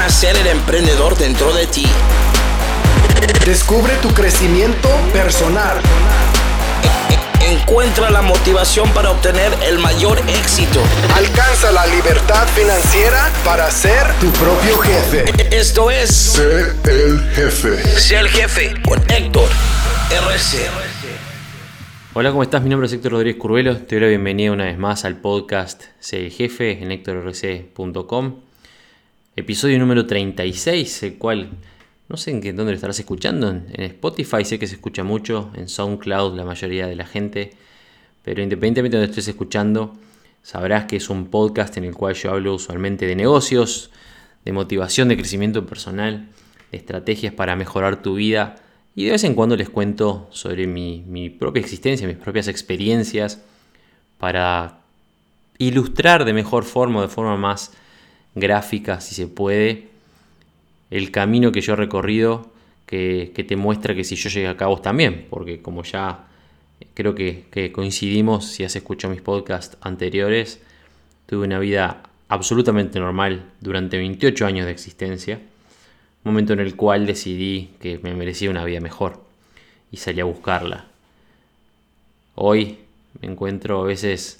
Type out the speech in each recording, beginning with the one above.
nacer el emprendedor dentro de ti. Descubre tu crecimiento personal. Encuentra la motivación para obtener el mayor éxito. Alcanza la libertad financiera para ser tu propio jefe. Esto es Sé el jefe. Sé el jefe con Héctor RC. Hola, ¿cómo estás? Mi nombre es Héctor Rodríguez Curvelo. Te doy la bienvenida una vez más al podcast Sé el jefe en héctorrc.com. Episodio número 36, el cual no sé en qué, dónde lo estarás escuchando. En, Spotify sé que se escucha mucho, en SoundCloud la mayoría de la gente. Pero independientemente de donde estés escuchando, sabrás que es un podcast en el cual yo hablo usualmente de negocios, de motivación, de crecimiento personal, de estrategias para mejorar tu vida. Y de vez en cuando les cuento sobre mi, mi propia existencia, mis propias experiencias, para ilustrar de mejor forma, de forma más gráfica, si se puede, el camino que yo he recorrido, que, que te muestra que si yo llegué acá vos también, porque como ya creo que, que coincidimos, si has escuchado mis podcasts anteriores, tuve una vida absolutamente normal durante 28 años de existencia, momento en el cual decidí que me merecía una vida mejor y salí a buscarla. Hoy me encuentro a veces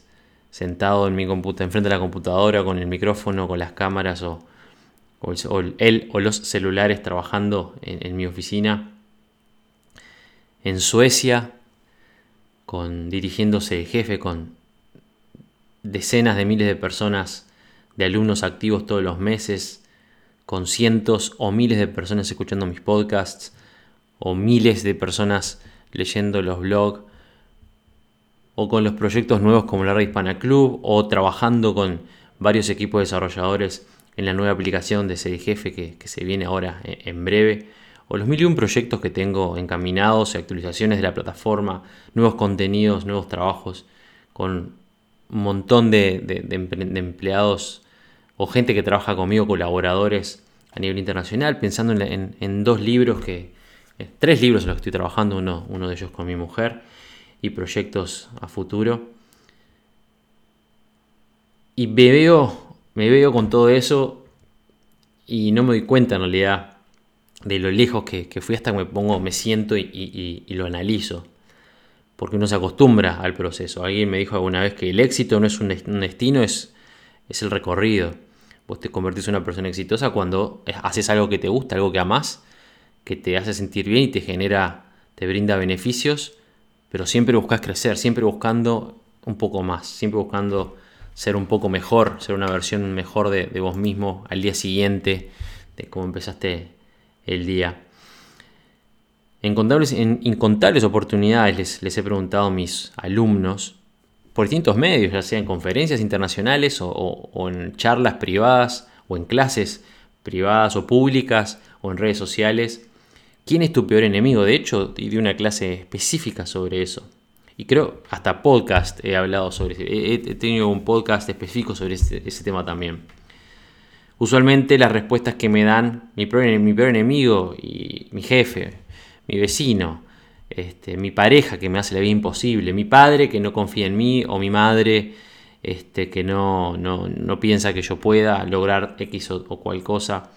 sentado en mi computa enfrente de la computadora con el micrófono, con las cámaras o, o, el, o los celulares trabajando en, mi oficina. En Suecia, con dirigiéndose el jefe con decenas de miles de personas, de alumnos activos todos los meses, con cientos o miles de personas escuchando mis podcasts, o miles de personas leyendo los blogs, o con los proyectos nuevos como la Red Hispana Club, o trabajando con varios equipos desarrolladores en la nueva aplicación de Jefe que, que, se viene ahora en breve, o los mil y un proyectos que tengo encaminados, actualizaciones de la plataforma, nuevos contenidos, nuevos trabajos, con un montón de, de, empleados o gente que trabaja conmigo, colaboradores a nivel internacional, pensando en, en, en dos libros que, eh, tres libros en los que estoy trabajando, uno, uno de ellos con mi mujer y proyectos a futuro. Y me veo, me veo con todo eso y no me doy cuenta en realidad de lo lejos que, que fui hasta que me pongo, me siento y, lo analizo. Porque uno se acostumbra al proceso. Alguien me dijo alguna vez que el éxito no es un, destino, es, es el recorrido. Vos te convertís en una persona exitosa cuando haces algo que te gusta, algo que amás, que te hace sentir bien y te genera, te brinda beneficios, pero siempre buscas crecer, siempre buscando un poco más, siempre buscando ser un poco mejor, ser una versión mejor de, vos mismo al día siguiente, de cómo empezaste el día. En incontables, incontables oportunidades les, les, he preguntado a mis alumnos por distintos medios, ya sea en conferencias internacionales o, en charlas privadas o en clases privadas o públicas o en redes sociales, ¿quién es tu peor enemigo? De hecho, di una clase específica sobre eso. Y creo, hasta podcast he hablado sobre. He, he tenido un podcast específico sobre ese, tema también. Usualmente las respuestas que me dan mi peor, mi peor enemigo y mi jefe, mi vecino, este, mi pareja que me hace la vida imposible, mi padre que no confía en mí o mi madre este, que no, no, no, piensa que yo pueda lograr X o, o cual cosa.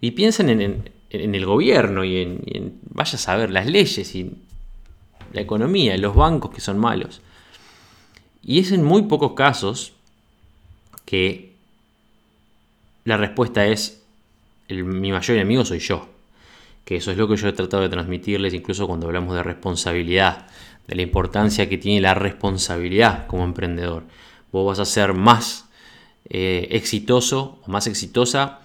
Y piensan en, en, en el gobierno y en, vaya a saber, las leyes y la economía, los bancos que son malos. Y es en muy pocos casos que la respuesta es, el, mi mayor enemigo soy yo. Que eso es lo que yo he tratado de transmitirles incluso cuando hablamos de responsabilidad, de la importancia que tiene la responsabilidad como emprendedor. Vos vas a ser más eh, exitoso o más exitosa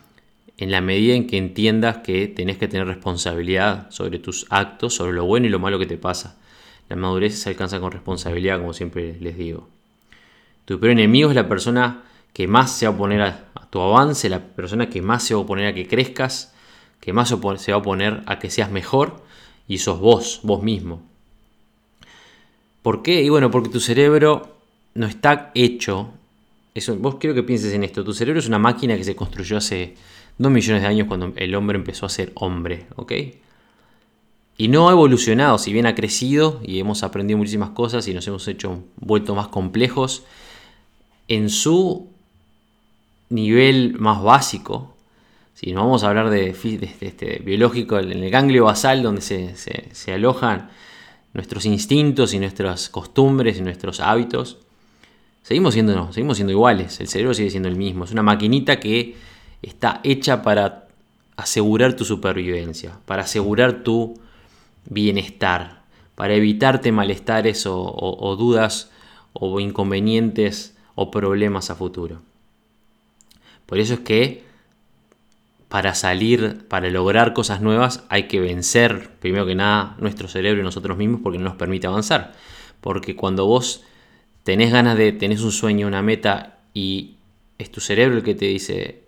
en la medida en que entiendas que tenés que tener responsabilidad sobre tus actos, sobre lo bueno y lo malo que te pasa. La madurez se alcanza con responsabilidad, como siempre les digo. Tu peor enemigo es la persona que más se va a oponer a, tu avance, la persona que más se va a oponer a que crezcas, que más se va a oponer a que seas mejor y sos vos, vos mismo. ¿Por qué? Y bueno, porque tu cerebro no está hecho. Eso, vos quiero que pienses en esto. Tu cerebro es una máquina que se construyó hace dos millones de años cuando el hombre empezó a ser hombre, ¿ok? Y no ha evolucionado, si bien ha crecido y hemos aprendido muchísimas cosas y nos hemos hecho vuelto más complejos, en su nivel más básico, Si no vamos a hablar de, este, biológico, en el ganglio basal donde se, alojan nuestros instintos y nuestras costumbres y nuestros hábitos, seguimos siendo, seguimos siendo iguales. El cerebro sigue siendo el mismo. Es una maquinita que está hecha para asegurar tu supervivencia, para asegurar tu bienestar, para evitarte malestares o dudas o inconvenientes o problemas a futuro. Por eso es que para salir, para lograr cosas nuevas, hay que vencer, primero que nada, nuestro cerebro y nosotros mismos porque no nos permite avanzar. Porque cuando vos tenés ganas de, tenés un sueño, una meta y es tu cerebro el que te dice,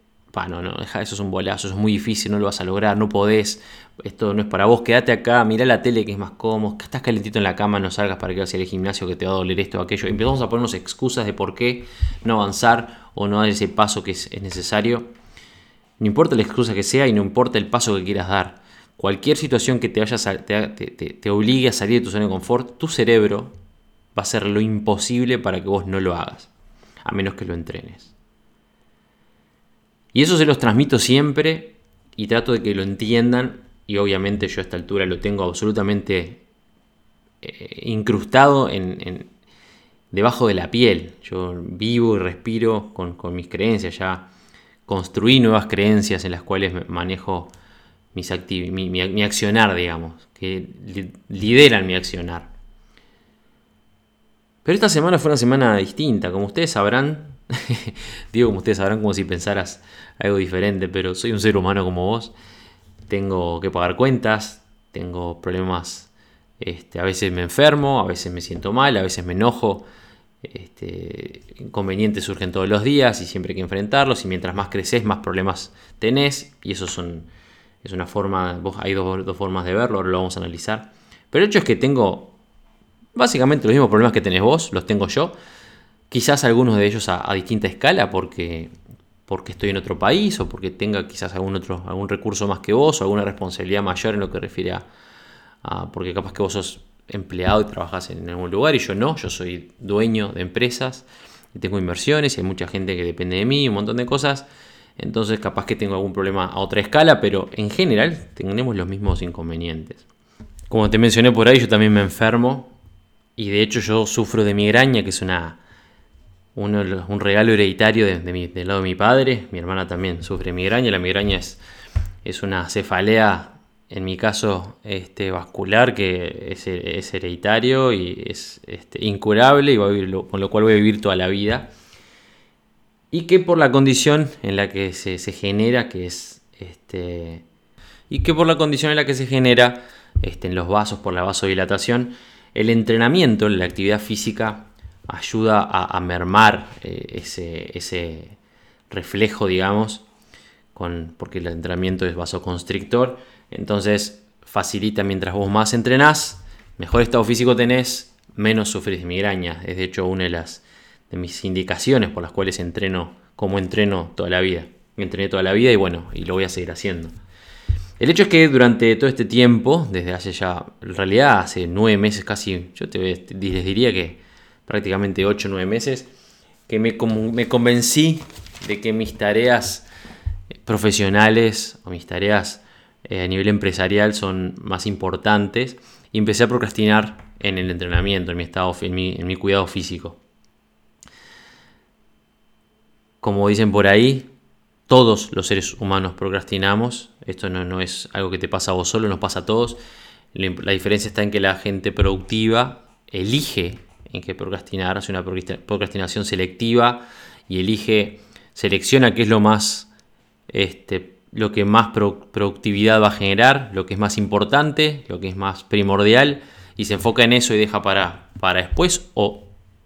no, no, deja, eso es un bolazo, eso es muy difícil, no lo vas a lograr, no podés, esto no es para vos, quédate acá, mira la tele que es más cómodo, estás calentito en la cama, no salgas para que vayas al gimnasio que te va a doler esto o aquello. empezamos a ponernos excusas de por qué no avanzar o no dar ese paso que es, necesario. No importa la excusa que sea y no importa el paso que quieras dar. Cualquier situación que te, vaya te, te obligue a salir de tu zona de confort, tu cerebro va a hacer lo imposible para que vos no lo hagas, a menos que lo entrenes. Y eso se los transmito siempre y trato de que lo entiendan y obviamente yo a esta altura lo tengo absolutamente eh, incrustado en, debajo de la piel. Yo vivo y respiro con, mis creencias, ya construí nuevas creencias en las cuales manejo mi, mi, accionar, digamos, que lideran mi accionar. Pero esta semana fue una semana distinta, como ustedes sabrán, digo como ustedes sabrán como si pensaras algo diferente, pero soy un ser humano como vos tengo que pagar cuentas, tengo problemas, este, a veces me enfermo, a veces me siento mal, a veces me enojo. Este, inconvenientes surgen todos los días y siempre hay que enfrentarlos y mientras más creces más problemas tenés y eso son, es una forma, hay dos, formas de verlo, ahora lo vamos a analizar. Pero el hecho es que tengo básicamente los mismos problemas que tenés vos, los tengo yo, quizás algunos de ellos a distinta escala porque porque estoy en otro país o porque tenga quizás algún otro algún recurso más que vos o alguna responsabilidad mayor en lo que refiere a, porque capaz que vos sos empleado y trabajas en algún lugar y yo no, yo soy dueño de empresas y tengo inversiones y hay mucha gente que depende de mí, un montón de cosas. Entonces capaz que tengo algún problema a otra escala, pero en general tenemos los mismos inconvenientes. Como te mencioné por ahí, yo también me enfermo y de hecho yo sufro de migraña, que es una un regalo hereditario de, del lado de mi padre. Mi hermana también sufre migraña. La migraña es, es una cefalea, en mi caso, este, vascular, que es, hereditario y es este, incurable, y con lo cual voy a vivir toda la vida. Y que por la condición en la que se, genera, que es este, y que por la condición en la que se genera este, en los vasos por la vasodilatación, el entrenamiento, la actividad física ayuda a, mermar eh, ese, reflejo, digamos, con, porque el entrenamiento es vasoconstrictor. Entonces facilita mientras vos más entrenás, mejor estado físico tenés, menos sufrís de migraña. Es de hecho una de las de mis indicaciones por las cuales entreno como entreno toda la vida. Entrené toda la vida y bueno, y lo voy a seguir haciendo. El hecho es que durante todo este tiempo, desde hace ya, en realidad hace nueve meses casi, yo te, les diría que prácticamente 8 o 9 meses, que me, me convencí de que mis tareas profesionales o mis tareas eh, a nivel empresarial son más importantes y empecé a procrastinar en el entrenamiento, en mi, estado, en mi, en mi cuidado físico. Como dicen por ahí, todos los seres humanos procrastinamos. Esto no, no, es algo que te pasa a vos solo, nos pasa a todos. La diferencia está en que la gente productiva elige en que procrastinar, hace una procrastinación selectiva y elige, selecciona qué es lo más, este, lo que más productividad va a generar, lo que es más importante, lo que es más primordial y se enfoca en eso y deja para, para después o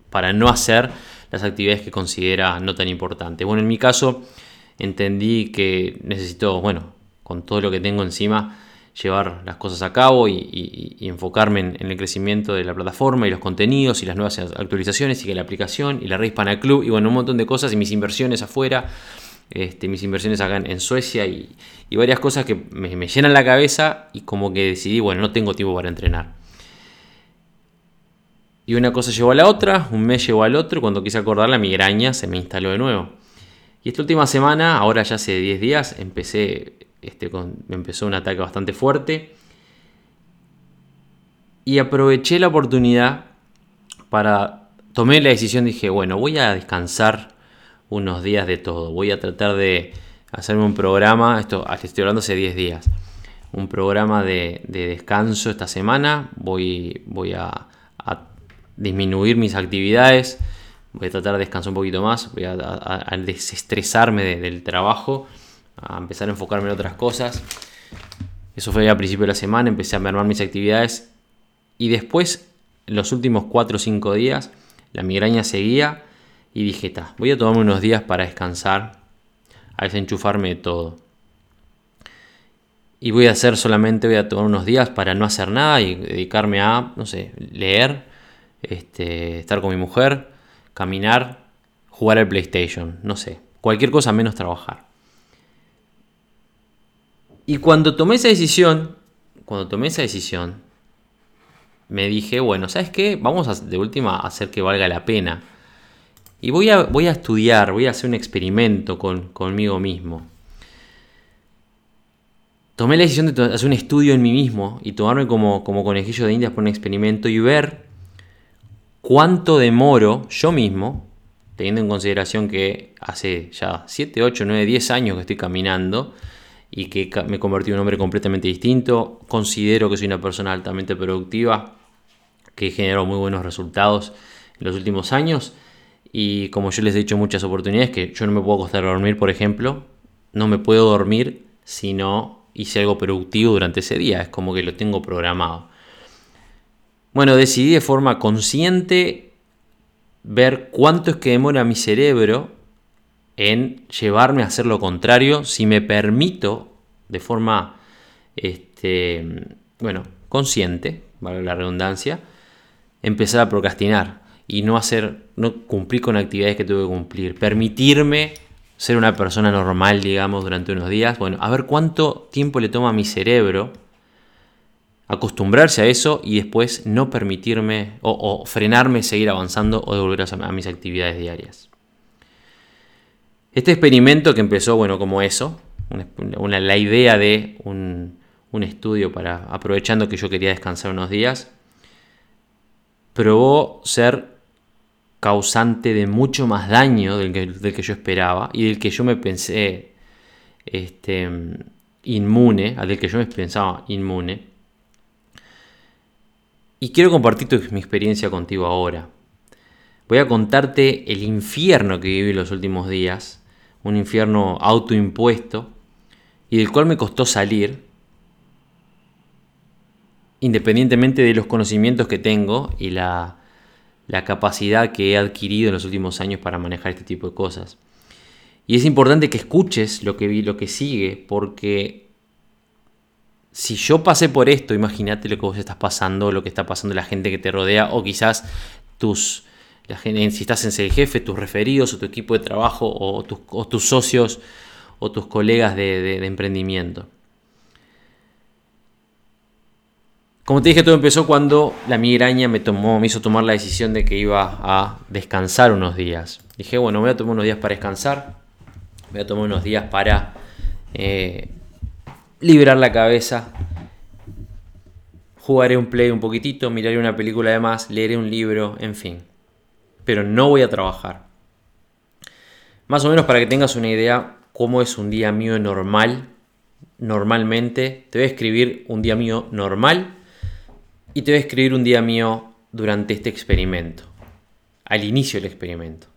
para no hacer las actividades que considera no tan importantes. Bueno, en mi caso entendí que necesito, bueno, con todo lo que tengo encima, llevar las cosas a cabo y, enfocarme en, el crecimiento de la plataforma y los contenidos y las nuevas actualizaciones y que la aplicación y la red Hispana Club y bueno, un montón de cosas y mis inversiones afuera, este, mis inversiones acá en, Suecia y, varias cosas que me, llenan la cabeza y como que decidí, bueno, no tengo tiempo para entrenar. Y una cosa llevó a la otra, un mes llevó al otro, cuando quise acordar la migraña se me instaló de nuevo. Y esta última semana, ahora ya hace 10 días, empecé, este, empezó un ataque bastante fuerte. Y aproveché la oportunidad para... Tomé la decisión, dije, bueno, voy a descansar unos días de todo. Voy a tratar de hacerme un programa, esto estoy hablando hace 10 días, un programa de, descanso esta semana. Voy, voy a, disminuir mis actividades, voy a tratar de descansar un poquito más, voy a, desestresarme del trabajo, a empezar a enfocarme en otras cosas. Eso fue a principio de la semana, empecé a mermar mis actividades y después, en los últimos 4 o 5 días, la migraña seguía y dije, está, voy a tomarme unos días para descansar, a desenchufarme de todo. Y voy a hacer solamente, voy a tomar unos días para no hacer nada y dedicarme a, no sé, leer, este, estar con mi mujer, caminar, jugar al PlayStation, no sé, cualquier cosa menos trabajar. Y cuando tomé esa decisión, cuando tomé esa decisión, me dije, bueno, ¿sabes qué? Vamos a, de última a hacer que valga la pena. Y voy a, voy a estudiar, voy a hacer un experimento con, conmigo mismo. Tomé la decisión de hacer un estudio en mí mismo y tomarme como, como conejillo de indias por un experimento y ver cuánto demoro yo mismo, teniendo en consideración que hace ya 7, 8, 9, 10 años que estoy caminando y que me he convertido en un hombre completamente distinto, considero que soy una persona altamente productiva, que he generado muy buenos resultados en los últimos años. Y como yo les he dicho muchas oportunidades, que yo no me puedo acostar a dormir, por ejemplo, no me puedo dormir si no hice algo productivo durante ese día, es como que lo tengo programado. Bueno, decidí de forma consciente ver cuánto es que demora mi cerebro en llevarme a hacer lo contrario si me permito de forma, este, bueno, consciente, vale la redundancia, empezar a procrastinar y no hacer, no cumplir con actividades que tuve que cumplir. Permitirme ser una persona normal, digamos, durante unos días. Bueno, a ver cuánto tiempo le toma a mi cerebro acostumbrarse a eso y después no permitirme o, frenarme, seguir avanzando o devolver a, mis actividades diarias. Este experimento que empezó, bueno, como eso, una, la idea de un, un estudio para, aprovechando que yo quería descansar unos días, probó ser causante de mucho más daño del que, yo esperaba y del que yo me pensé este, inmune, al del que yo me pensaba inmune. Y quiero compartir mi experiencia contigo ahora. Voy a contarte el infierno que viví los últimos días, un infierno autoimpuesto y del cual me costó salir, independientemente de los conocimientos que tengo y la la capacidad que he adquirido en los últimos años para manejar este tipo de cosas. Y es importante que escuches lo que lo que sigue, porque si yo pasé por esto, imagínate lo que vos estás pasando, lo que está pasando la gente que te rodea, o quizás tus, si estás en el jefe, tus referidos, o tu equipo de trabajo, o tus, socios, o tus colegas de emprendimiento. Como te dije, todo empezó cuando la migraña me, tomó, me hizo tomar la decisión de que iba a descansar unos días. Dije, bueno, voy a tomar unos días para descansar, voy a tomar unos días para eh, liberar la cabeza, jugaré un play un poquitito, miraré una película de más, leeré un libro, en fin. Pero no voy a trabajar. Más o menos para que tengas una idea cómo es un día mío normal. Normalmente te voy a escribir un día mío normal y te voy a escribir un día mío durante este experimento, al inicio del experimento.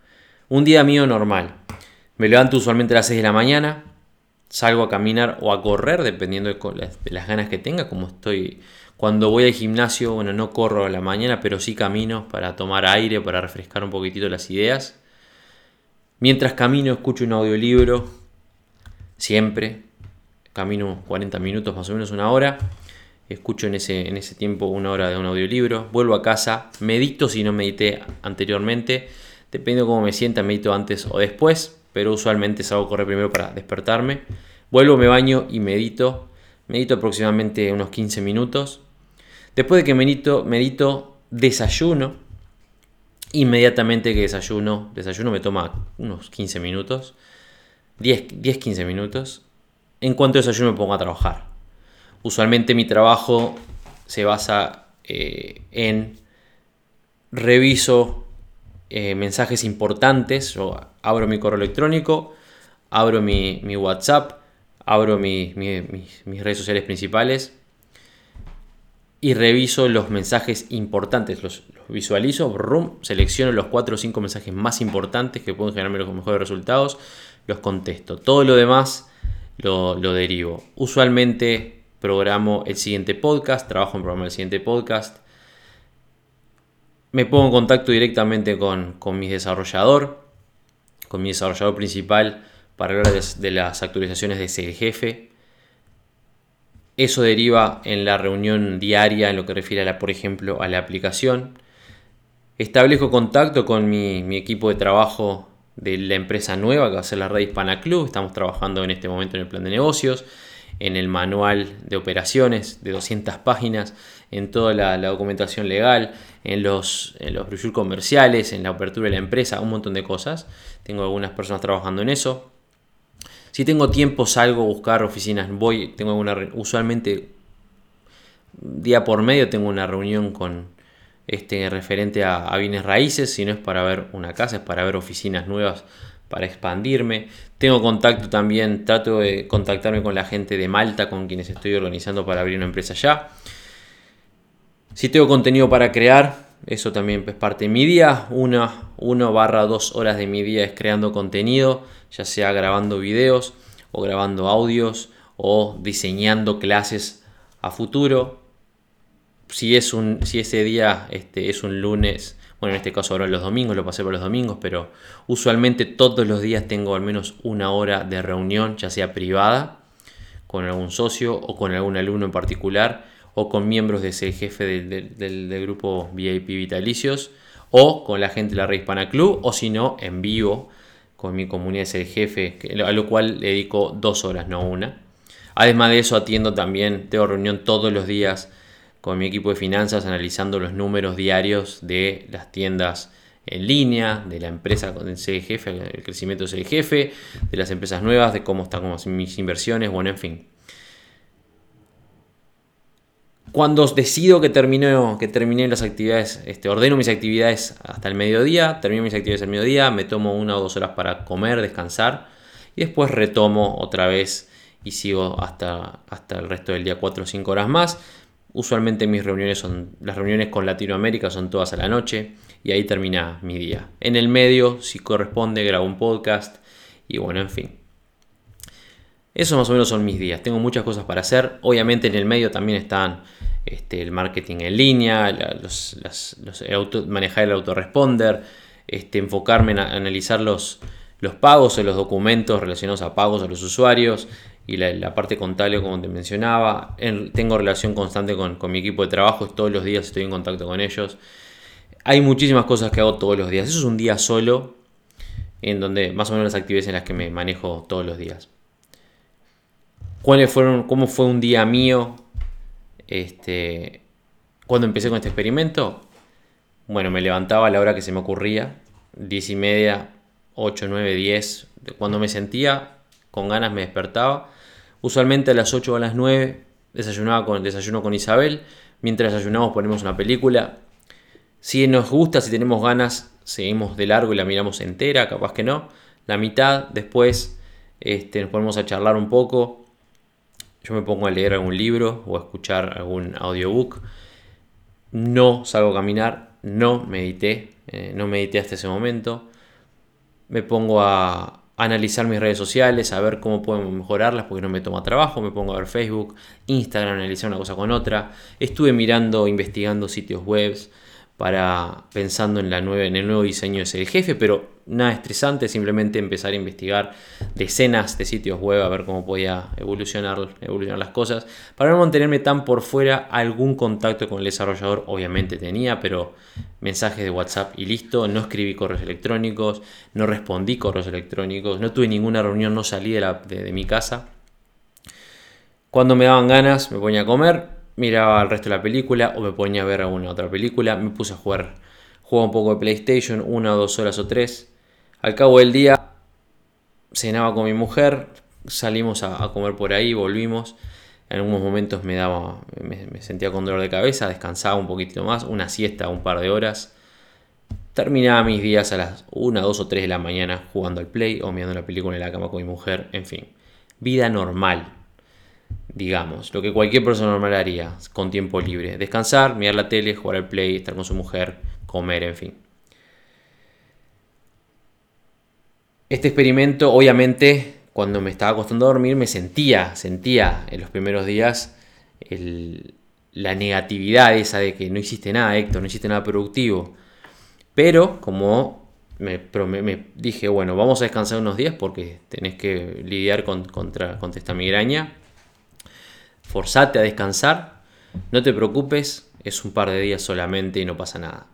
Un día mío normal. Me levanto usualmente a las 6 de la mañana, salgo a caminar o a correr, dependiendo de las ganas que tenga, como estoy... Cuando voy al gimnasio, bueno, no corro a la mañana, pero sí camino para tomar aire, para refrescar un poquitito las ideas. Mientras camino, escucho un audiolibro, siempre. Camino 40 minutos, más o menos una hora escucho en ese, en ese tiempo una hora de un audiolibro, vuelvo a casa, medito si no medité anteriormente, depende de cómo me sienta, medito antes o después, pero usualmente salgo a correr primero para despertarme, vuelvo, me baño y medito, medito aproximadamente unos 15 minutos, después de que medito, medito desayuno, inmediatamente que desayuno, desayuno me toma unos 15 minutos, 10-15 minutos. En cuanto yo me pongo a trabajar. Usualmente mi trabajo se basa eh, en reviso eh, mensajes importantes. Yo abro mi correo electrónico, abro mi, WhatsApp, abro mis redes sociales principales y reviso los mensajes importantes. Los, visualizo, selecciono los 4 o 5 mensajes más importantes que pueden generarme los mejores resultados, los contesto. Todo lo demás lo, derivo. Usualmente programo el siguiente podcast, trabajo en programar el siguiente podcast. Me pongo en contacto directamente con, mi desarrollador, con mi desarrollador principal para hablar de, las actualizaciones de ese jefe. Eso deriva en la reunión diaria en lo que refiere, a la, por ejemplo, a la aplicación. Establezco contacto con mi, equipo de trabajo de la empresa nueva que va a ser la Red Hispana Club. Estamos trabajando en este momento en el plan de negocios, en el manual de operaciones de 200 páginas, en toda la, documentación legal, en los, en comerciales, en la apertura de la empresa, un montón de cosas. Tengo algunas personas trabajando en eso. Si tengo tiempo salgo a buscar oficinas, voy, tengo una usualmente día por medio tengo una reunión con este referente a, bienes raíces, si no es para ver una casa, es para ver oficinas nuevas, para expandirme. Tengo contacto también, trato de contactarme con la gente de Malta, con quienes estoy organizando para abrir una empresa allá. Si tengo contenido para crear, eso también es parte de mi día. Una, 1 barra 2 horas de mi día es creando contenido, ya sea grabando videos o grabando audios o diseñando clases a futuro si es un, si ese día este, es un lunes, bueno, en este caso ahora los domingos, lo pasé por los domingos, pero usualmente todos los días tengo al menos una hora de reunión, ya sea privada, con algún socio o con algún alumno en particular, o con miembros de ese jefe del, grupo VIP Vitalicios, o con la gente de la Red Hispana Club, o si no, en vivo con mi comunidad es el jefe, a lo cual le dedico dos horas, no una. Además de eso, atiendo también, tengo reunión todos los días con mi equipo de finanzas analizando los números diarios de las tiendas en línea, de la empresa con el jefe, el crecimiento del jefe, de las empresas nuevas, de cómo están mis inversiones, bueno, en fin. Cuando decido que terminé, que terminé las actividades, este, ordeno mis actividades hasta el mediodía, termino mis actividades al mediodía, me tomo una o dos horas para comer, descansar y después retomo otra vez y sigo hasta, hasta el resto del día 4 o 5 horas más Usualmente mis reuniones son, las reuniones con Latinoamérica son todas a la noche y ahí termina mi día. En el medio, si corresponde, grabo un podcast y bueno, en fin. Esos más o menos son mis días. Tengo muchas cosas para hacer. Obviamente en el medio también están este, el marketing en línea, los, manejar el autoresponder, este, enfocarme en analizar los, los pagos o los documentos relacionados a pagos a los usuarios, y la, parte contable, como te mencionaba. tengo relación constante con, mi equipo de trabajo, todos los días estoy en contacto con ellos. Hay muchísimas cosas que hago todos los días. Eso es un día solo, en donde más o menos las actividades en las que me manejo todos los días. ¿Cuáles fueron, ¿Cómo fue un día mío este, cuando empecé con este experimento? Bueno, me levantaba a la hora que se me ocurría, 10 y media, 8, 9, 10. Cuando me sentía con ganas me despertaba. Usualmente a las 8 o a las 9 desayunaba con, desayuno con Isabel. Mientras desayunamos ponemos una película. Si nos gusta, si tenemos ganas, seguimos de largo y la miramos entera, capaz que no. La mitad, después este, nos ponemos a charlar un poco. Yo me pongo a leer algún libro o a escuchar algún audiobook. No salgo a caminar, no medité, eh, no medité hasta ese momento. Me pongo a, analizar mis redes sociales, a ver cómo podemos mejorarlas, porque no me toma trabajo, me pongo a ver Facebook, Instagram, analizar una cosa con otra. Estuve mirando, investigando sitios web para pensando en, la nueva, en el nuevo diseño de ser jefe, pero nada estresante, simplemente empezar a investigar decenas de sitios web a ver cómo podía evolucionar, evolucionar las cosas. Para no mantenerme tan por fuera, algún contacto con el desarrollador obviamente tenía, pero mensajes de WhatsApp y listo. No escribí correos electrónicos, no respondí correos electrónicos, no tuve ninguna reunión, no salí de mi casa. Cuando me daban ganas, me ponía a comer, miraba el resto de la película o me ponía a ver alguna otra película, me puse a jugar, jugaba un poco de PlayStation, una o dos horas o tres. Al cabo del día cenaba con mi mujer, salimos a, comer por ahí, volvimos. En algunos momentos me daba, me, sentía con dolor de cabeza, descansaba un poquito más, una siesta un par de horas. Terminaba mis días a las 1, 2 o 3 de la mañana jugando al play o mirando la película en la cama con mi mujer, en fin. Vida normal, digamos, lo que cualquier persona normal haría con tiempo libre. Descansar, mirar la tele, jugar al play, estar con su mujer, comer, en fin. Este experimento, obviamente, cuando me estaba acostando a dormir, me sentía, sentía en los primeros días la negatividad esa de que no hiciste nada, Héctor, no hiciste nada productivo. Pero como me, me, dije, bueno, vamos a descansar unos días porque tenés que lidiar con, contra, contra esta migraña. Forzate a descansar, no te preocupes, es un par de días solamente y no pasa nada.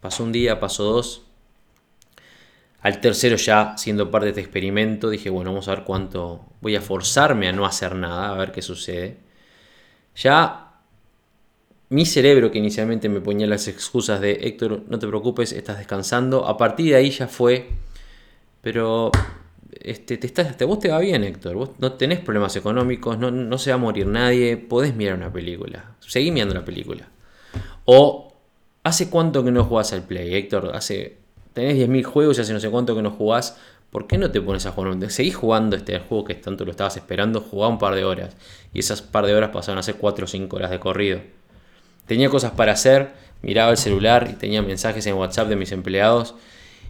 Pasó un día, pasó dos, al tercero ya siendo parte de este experimento dije, bueno, vamos a ver cuánto voy a forzarme a no hacer nada, a ver qué sucede. Ya mi cerebro que inicialmente me ponía las excusas de Héctor, no te preocupes, estás descansando, a partir de ahí ya fue, pero este, te estás, vos te va bien Héctor, vos no tenés problemas económicos, no, no se va a morir nadie, podés mirar una película, seguí mirando la película. O, ¿hace cuánto que no jugás al play, Héctor? Hace tenés 10.000 juegos y hace no sé cuánto que no jugás, ¿por qué no te pones a jugar? Seguís jugando este juego que tanto lo estabas esperando, jugá un par de horas. Y esas par de horas pasaron a ser 4 o 5 horas de corrido. Tenía cosas para hacer, miraba el celular y tenía mensajes en WhatsApp de mis empleados.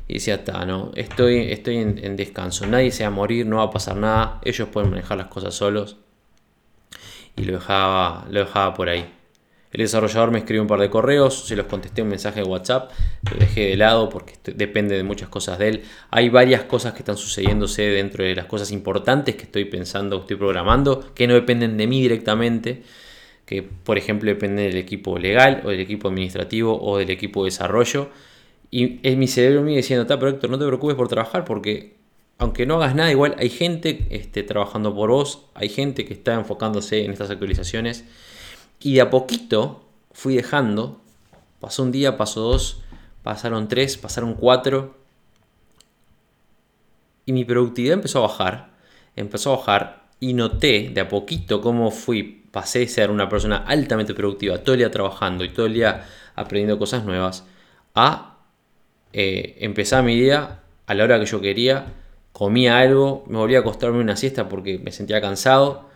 Y decía, está, no, estoy, estoy en, descanso, nadie se va a morir, no va a pasar nada, ellos pueden manejar las cosas solos. Y lo dejaba, lo dejaba por ahí. El desarrollador me escribió un par de correos, se los contesté un mensaje de WhatsApp, lo dejé de lado porque depende de muchas cosas de él. Hay varias cosas que están sucediéndose dentro de las cosas importantes que estoy pensando, estoy programando, que no dependen de mí directamente, que por ejemplo dependen del equipo legal o del equipo administrativo o del equipo de desarrollo. Y es mi cerebro mío diciendo, pero Héctor, no te preocupes por trabajar porque aunque no hagas nada, igual hay gente este, trabajando por vos, hay gente que está enfocándose en estas actualizaciones y de a poquito fui dejando. Pasó un día, pasó dos, pasaron tres, pasaron cuatro. Y mi productividad empezó a bajar. Empezó a bajar y noté de a poquito cómo fui, pasé de ser una persona altamente productiva, todo el día trabajando y todo el día aprendiendo cosas nuevas, a eh, empezar mi día a la hora que yo quería, comía algo, me volvía a acostarme una siesta porque me sentía cansado,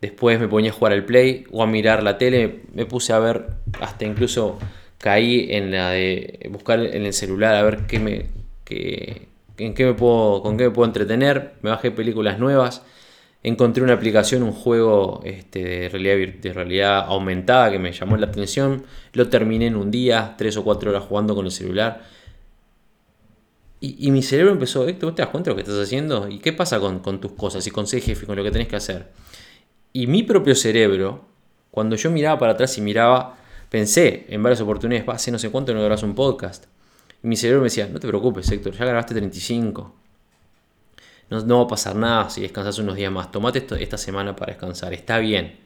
Después me ponía a jugar al play o a mirar la tele. Me puse a ver, hasta incluso caí en la de buscar en el celular a ver qué me, en qué me puedo, con qué me puedo entretener. Me bajé películas nuevas. Encontré una aplicación, un juego este, de, realidad, de realidad aumentada que me llamó la atención. Lo terminé en un día, tres o cuatro horas jugando con el celular. Y, mi cerebro empezó, Héctor, ¿te das cuenta de lo que estás haciendo? ¿Y qué pasa con, con tus cosas y con ser jefe, con lo que tenés que hacer? Y mi propio cerebro, cuando yo miraba para atrás y miraba, pensé en varias oportunidades, hace no sé cuánto no grabas un podcast. Y mi cerebro me decía, no te preocupes, Héctor, ya grabaste 35. No, no va a pasar nada si descansas unos días más. Tomate esta semana para descansar, está bien.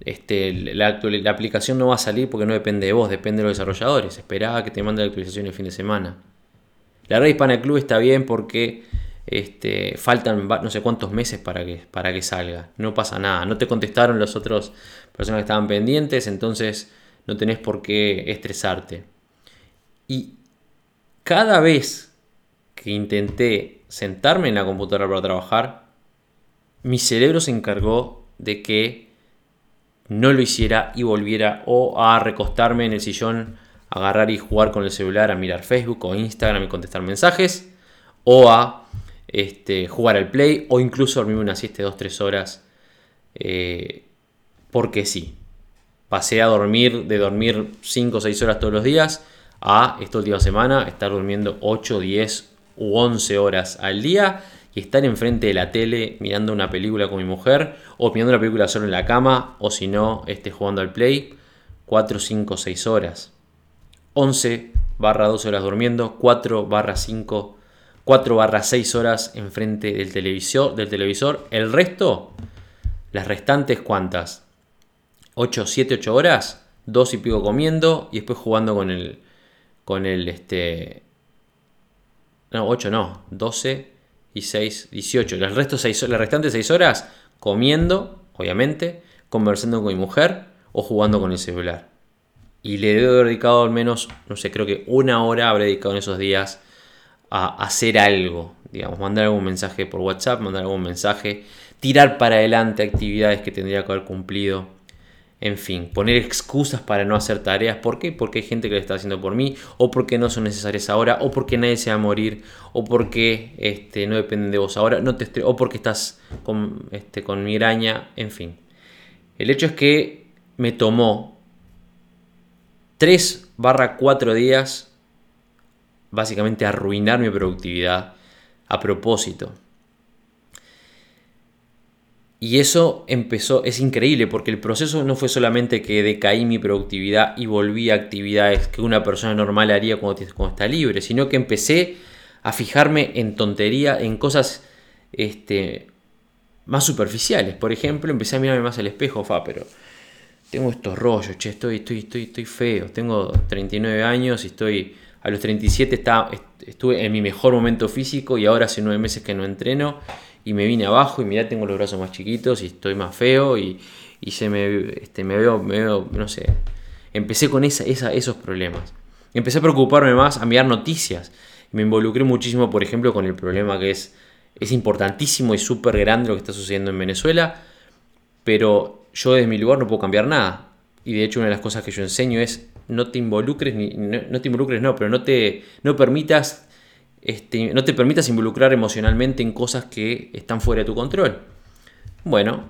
Este, la, la, aplicación no va a salir porque no depende de vos, depende de los desarrolladores. Esperá que te mande la actualización el fin de semana. La red hispana club está bien porque este, faltan no sé cuántos meses para que, para que salga. No pasa nada. No te contestaron las otras personas que estaban pendientes, entonces no tenés por qué estresarte. Y cada vez que intenté sentarme en la computadora para trabajar, mi cerebro se encargó de que no lo hiciera y volviera o a recostarme en el sillón, agarrar y jugar con el celular, a mirar Facebook o Instagram y contestar mensajes, o a este, jugar al play o incluso dormirme una siesta de 2-3 horas. Eh, porque sí. Pasé a dormir, de dormir 5 o 6 horas todos los días, a esta última semana estar durmiendo 8, 10 u 11 horas al día y estar enfrente de la tele mirando una película con mi mujer o mirando una película solo en la cama o si no, esté jugando al play 4, 5, 6 horas. 11 barra 12 horas durmiendo, 4 barra 5 4 barra 6 horas enfrente del televisor, del televisor. El resto, las restantes, ¿cuántas? 8, 7, 8 horas, 2 y pico comiendo y después jugando con el, con el, este, no, 8 no, 12 y 6, 18. Las, resto seis, las restantes 6 horas comiendo, obviamente, conversando con mi mujer o jugando con el celular. Y le he dedicado al menos, no sé, creo que una hora habré dedicado en esos días a hacer algo. Digamos, mandar algún mensaje por WhatsApp, mandar algún mensaje, tirar para adelante actividades que tendría que haber cumplido en fin, poner excusas para no hacer tareas. ¿Por qué? Porque hay gente que lo está haciendo por mí, o porque no son necesarias ahora, o porque nadie se va a morir, o porque este, no dependen de vos ahora, no te o porque estás con, este, con migraña, en fin. El hecho es que me tomó 3 barra 4 días básicamente arruinar mi productividad a propósito. Y eso empezó, es increíble, porque el proceso no fue solamente que decaí mi productividad y volví a actividades que una persona normal haría cuando, está libre, sino que empecé a fijarme en tontería, en cosas este, más superficiales. Por ejemplo, empecé a mirarme más al espejo, fa, pero tengo estos rollos, che, estoy, estoy, estoy, estoy feo. Tengo 39 años y estoy, a los 37 está, estuve en mi mejor momento físico y ahora hace 9 meses que no entreno y me vine abajo y mirá, tengo los brazos más chiquitos y estoy más feo y, se me, este, me, veo, me veo, no sé. Empecé con esa, esos problemas. Empecé a preocuparme más, a mirar noticias. Me involucré muchísimo, por ejemplo, con el problema que es, es importantísimo y súper grande lo que está sucediendo en Venezuela, pero yo desde mi lugar no puedo cambiar nada. Y de hecho una de las cosas que yo enseño es no te involucres, ni, no, te involucres, no, pero no te no permitas este, no te permitas involucrar emocionalmente en cosas que están fuera de tu control. Bueno,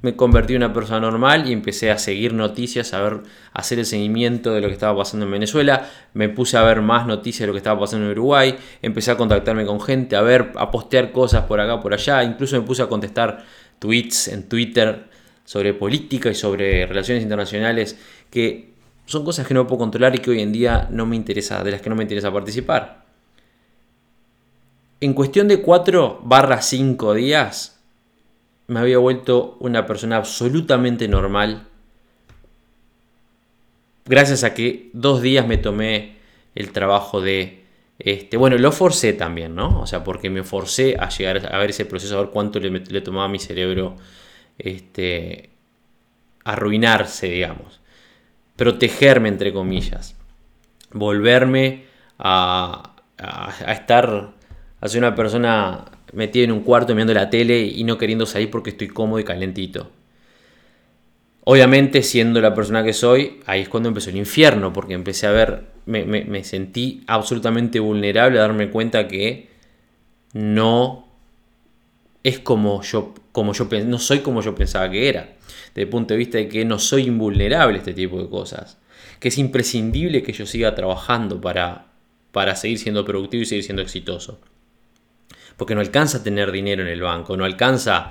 me convertí en una persona normal y empecé a seguir noticias, a, ver, a hacer el seguimiento de lo que estaba pasando en Venezuela, me puse a ver más noticias de lo que estaba pasando en Uruguay, empecé a contactarme con gente, a ver, a postear cosas por acá, por allá, incluso me puse a contestar tweets en Twitter sobre política y sobre relaciones internacionales que son cosas que no puedo controlar y que hoy en día no me interesa, de las que no me interesa participar en cuestión de 4 barra 5 días, me había vuelto una persona absolutamente normal. Gracias a que dos días me tomé el trabajo de... Este, bueno, lo forcé también, ¿no? O sea, porque me forcé a llegar a ver ese proceso, a ver cuánto le, tomaba a mi cerebro este, arruinarse, digamos. Protegerme, entre comillas. Volverme a, a estar hacia una persona metida en un cuarto mirando la tele y no queriendo salir porque estoy cómodo y calentito. Obviamente, siendo la persona que soy, ahí es cuando empezó el infierno, porque empecé a ver, me, sentí absolutamente vulnerable a darme cuenta que no es como yo, como yo no soy como yo pensaba que era. Desde el punto de vista de que no soy invulnerable a este tipo de cosas. Que es imprescindible que yo siga trabajando para, para seguir siendo productivo y seguir siendo exitoso porque no alcanza tener dinero en el banco, no alcanza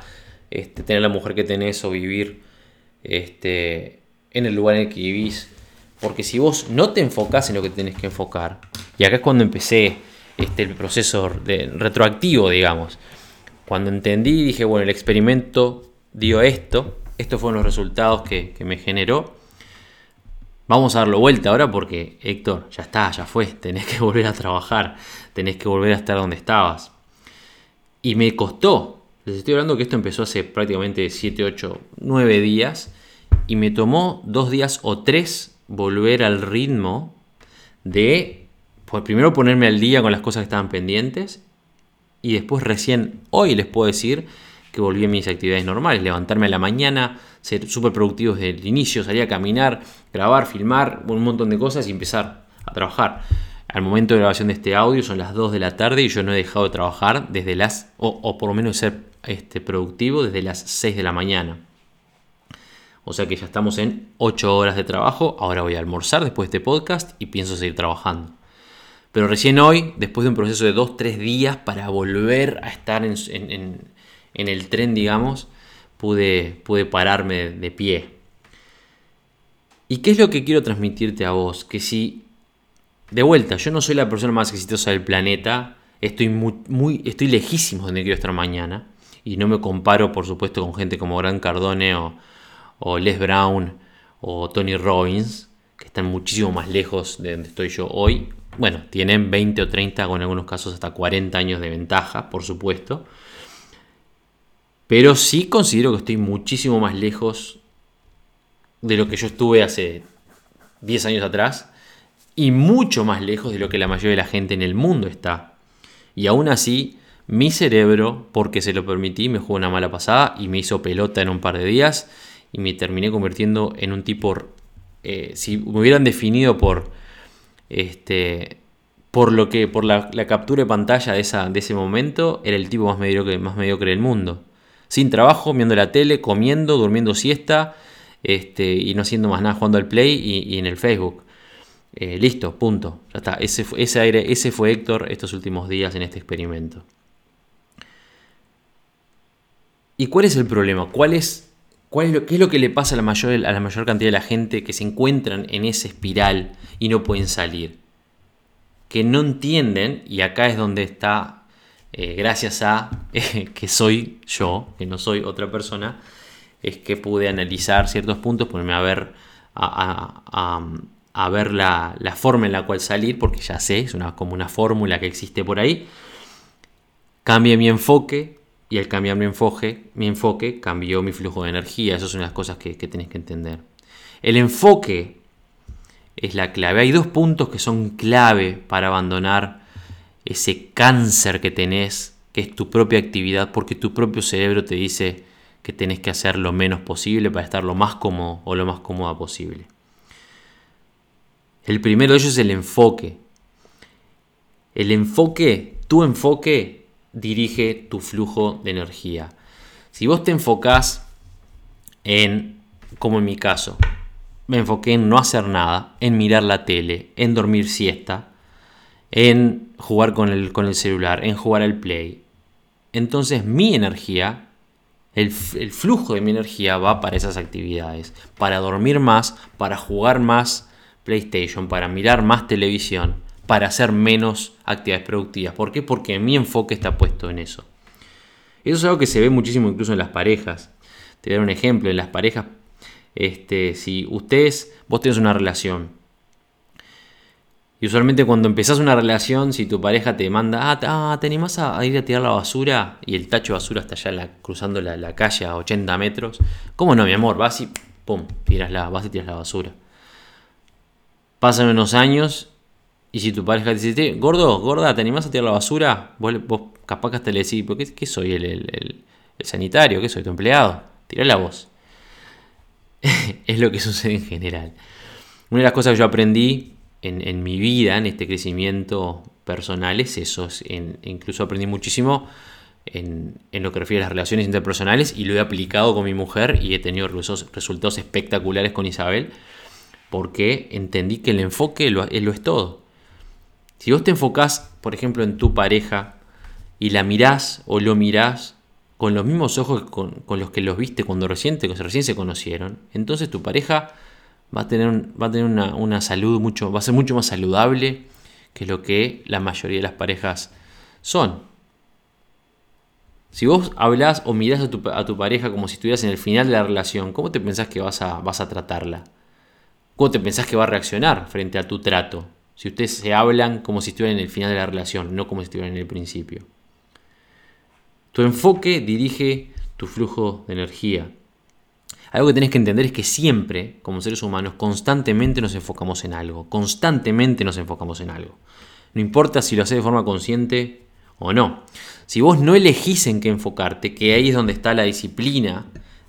este, tener la mujer que tenés o vivir este, en el lugar en el que vivís. Porque si vos no te enfocás en lo que tenés que enfocar, y acá es cuando empecé este, el proceso de, retroactivo, digamos, cuando entendí, dije, bueno, el experimento dio esto, estos fueron los resultados que, que me generó. Vamos a darlo vuelta ahora porque, Héctor, ya está, ya fue, tenés que volver a trabajar, tenés que volver a estar donde estabas. Y me costó. Les estoy hablando que esto empezó hace prácticamente 7, 8, 9 días. Y me tomó dos días o tres volver al ritmo de, pues primero ponerme al día con las cosas que estaban pendientes. Y después recién hoy les puedo decir que volví a mis actividades normales. Levantarme a la mañana, ser súper productivo desde el inicio, salir a caminar, grabar, filmar, un montón de cosas y empezar a trabajar. Al momento de grabación de este audio son las 2 de la tarde y yo no he dejado de trabajar desde las, o, por lo menos ser este, productivo desde las 6 de la mañana. O sea que ya estamos en 8 horas de trabajo. Ahora voy a almorzar después de este podcast y pienso seguir trabajando. Pero recién hoy, después de un proceso de 2-3 días para volver a estar en, el tren, digamos, pude, pude pararme de pie. ¿Y qué es lo que quiero transmitirte a vos? Que si de vuelta, yo no soy la persona más exitosa del planeta, estoy, muy, estoy lejísimo de donde quiero estar mañana, y no me comparo, por supuesto, con gente como Gran Cardone o, Les Brown o Tony Robbins, que están muchísimo más lejos de donde estoy yo hoy, bueno, tienen 20 o 30, o en algunos casos hasta 40 años de ventaja, por supuesto. Pero sí considero que estoy muchísimo más lejos de lo que yo estuve hace 10 años atrás y mucho más lejos de lo que la mayoría de la gente en el mundo está. Y aún así, mi cerebro, porque se lo permití, me jugó una mala pasada y me hizo pelota en un par de días y me terminé convirtiendo en un tipo, eh, si me hubieran definido por, este, por lo que, por la, captura de pantalla de, esa, de ese momento, era el tipo más mediocre, más mediocre del mundo. Sin trabajo, viendo la tele, comiendo, durmiendo siesta este, y no haciendo más nada, jugando al play y, en el Facebook. Eh, listo, punto. Ya está. Ese, ese, aire, ese fue Héctor estos últimos días en este experimento. ¿Y cuál es el problema? ¿Cuál es ¿Qué es lo que le pasa a la, mayor, a la mayor cantidad de la gente que se encuentran en esa espiral y no pueden salir? Que no entienden, y acá es donde está, eh, gracias a que soy yo, que no soy otra persona, es que pude analizar ciertos puntos, ponerme a ver, a, ver la, forma en la cual salir, porque ya sé, es una, como una fórmula que existe por ahí. Cambie mi enfoque, y al cambiar mi enfoque, mi enfoque cambió mi flujo de energía. Esas son las cosas que, que tenés que entender. El enfoque es la clave. Hay dos puntos que son clave para abandonar ese cáncer que tenés, que es tu propia actividad, porque tu propio cerebro te dice que tenés que hacer lo menos posible para estar lo más cómodo o lo más cómoda posible. El primero de ellos es el enfoque. El enfoque, tu enfoque dirige tu flujo de energía. Si vos te enfocás en, como en mi caso, me enfoqué en no hacer nada, en mirar la tele, en dormir siesta, en jugar con el, con el celular, en jugar al play. Entonces mi energía, el, el, flujo de mi energía va para esas actividades, para dormir más, para jugar más PlayStation, para mirar más televisión, para hacer menos actividades productivas. ¿Por qué? Porque mi enfoque está puesto en eso. Eso es algo que se ve muchísimo incluso en las parejas. Te voy a dar un ejemplo. En las parejas, este, si ustedes, vos tenés una relación. Y usualmente cuando empezás una relación, si tu pareja te manda, ah, ah ¿te animás a, ir a tirar la basura? Y el tacho de basura está allá cruzando la, calle a 80 metros. ¿Cómo no, mi amor? Vas y, pum, tiras la, vas y tiras la basura. Pasan unos años y si tu pareja te dice, gordo, gorda, ¿te animás a tirar la basura? Vos, capaz que hasta le decís, ¿qué, qué soy? ¿El, el, sanitario? ¿Qué soy? ¿Tu empleado? Tirá la voz. es lo que sucede en general. Una de las cosas que yo aprendí en, mi vida, en este crecimiento personal, es eso. incluso aprendí muchísimo en, en, lo que refiere a las relaciones interpersonales y lo he aplicado con mi mujer y he tenido resultados espectaculares con Isabel porque entendí que el enfoque lo es todo. Si vos te enfocás, por ejemplo, en tu pareja y la mirás o lo mirás con los mismos ojos con, los que los viste cuando recién, recién se conocieron, entonces tu pareja va a tener, va a tener una, salud mucho, va a ser mucho más saludable que lo que la mayoría de las parejas son. Si vos hablas o mirás a tu, pareja como si estuvieras en el final de la relación, ¿cómo te pensás que vas a, vas a tratarla? ¿Cómo te pensás que va a reaccionar frente a tu trato? Si ustedes se hablan como si estuvieran en el final de la relación, no como si estuvieran en el principio. Tu enfoque dirige tu flujo de energía. Algo que tenés que entender es que siempre, como seres humanos, constantemente nos enfocamos en algo. Constantemente nos enfocamos en algo. No importa si lo haces de forma consciente o no. Si vos no elegís en qué enfocarte, que ahí es donde está la disciplina,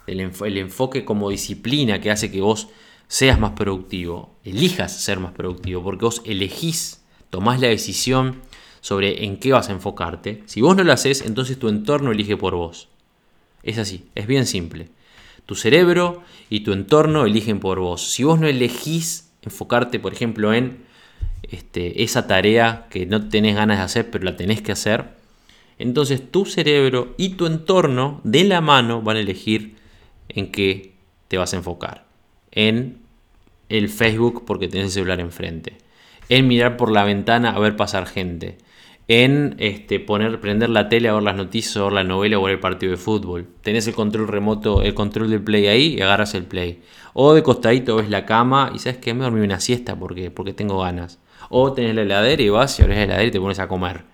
el, enfoque como disciplina que hace que vos seas más productivo, elijas ser más productivo, porque vos elegís, tomás la decisión sobre en qué vas a enfocarte. Si vos no lo haces, entonces tu entorno elige por vos. Es así, es bien simple. Tu cerebro y tu entorno eligen por vos. Si vos no elegís enfocarte, por ejemplo, en este, esa tarea que no tenés ganas de hacer, pero la tenés que hacer, entonces tu cerebro y tu entorno de la mano van a elegir en qué te vas a enfocar. En el Facebook porque tenés el celular enfrente, en mirar por la ventana a ver pasar gente, en este, poner, prender la tele a ver las noticias, o ver la novela o ver el partido de fútbol. Tenés el control remoto, el control del play ahí y agarras el play. O de costadito ves la cama y sabes que me dormí una siesta porque, porque tengo ganas. O tenés la heladera y vas y abres la heladera y te pones a comer.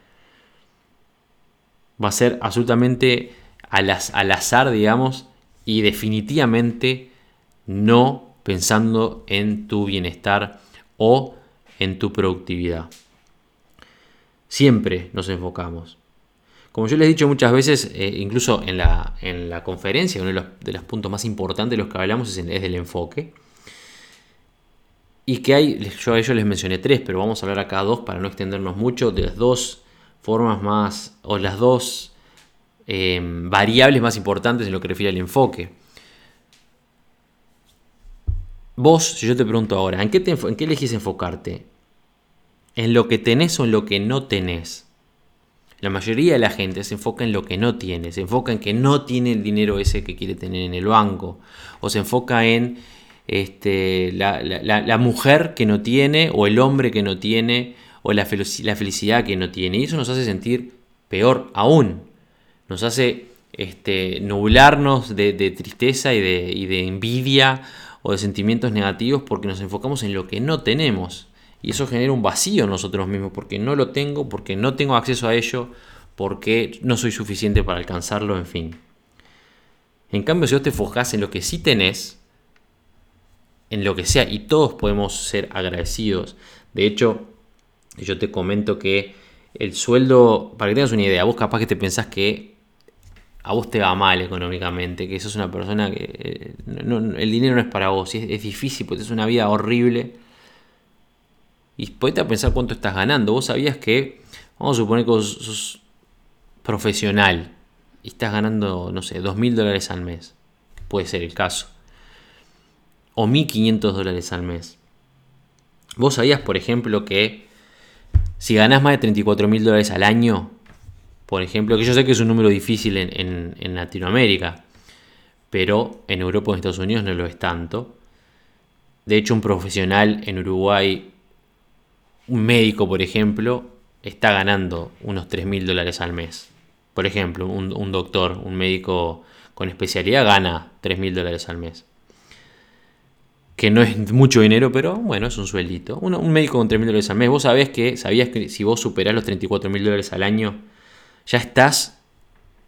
Va a ser absolutamente al azar, digamos, y definitivamente no pensando en tu bienestar o en tu productividad. Siempre nos enfocamos. Como yo les he dicho muchas veces, eh, incluso en la, en la, conferencia, uno de los, puntos más importantes de los que hablamos es, es, del enfoque. Y que hay, yo a ellos les mencioné tres, pero vamos a hablar acá dos para no extendernos mucho, de las dos formas más, o las dos eh, variables más importantes en lo que refiere al enfoque. Vos, si yo te pregunto ahora, ¿en qué, ¿en qué elegís enfocarte? ¿En lo que tenés o en lo que no tenés? La mayoría de la gente se enfoca en lo que no tiene, se enfoca en que no tiene el dinero ese que quiere tener en el banco, o se enfoca en este, la, mujer que no tiene, o el hombre que no tiene, o la, felicidad que no tiene. Y eso nos hace sentir peor aún, nos hace este, nublarnos de, tristeza y de, y de envidia o de sentimientos negativos porque nos enfocamos en lo que no tenemos. Y eso genera un vacío en nosotros mismos porque no lo tengo, porque no tengo acceso a ello, porque no soy suficiente para alcanzarlo, en fin. En cambio, si vos te enfocás en lo que sí tenés, en lo que sea, y todos podemos ser agradecidos. De hecho, yo te comento que el sueldo, para que tengas una idea, vos capaz que te pensás que a vos te va mal económicamente, que sos una persona que eh, el dinero no es para vos, es, es difícil, porque es una vida horrible. Y ponete a pensar cuánto estás ganando. Vos sabías que, vamos a suponer que sos, profesional y estás ganando, no sé, dos mil dólares al mes. Puede ser el caso. O 1.500 dólares al mes. Vos sabías, por ejemplo, que si ganás más de 34 mil dólares al año, por ejemplo, que yo sé que es un número difícil en, Latinoamérica, pero en Europa o en Estados Unidos no lo es tanto. De hecho, un profesional en Uruguay, un médico, por ejemplo, está ganando unos 3 mil dólares al mes. Por ejemplo, un, doctor, un médico con especialidad gana 3 mil dólares al mes. Que no es mucho dinero, pero bueno, es un sueldito. Un, un médico con 3 mil dólares al mes. Vos sabés que, sabías que si vos superás los 34 mil dólares al año, ya estás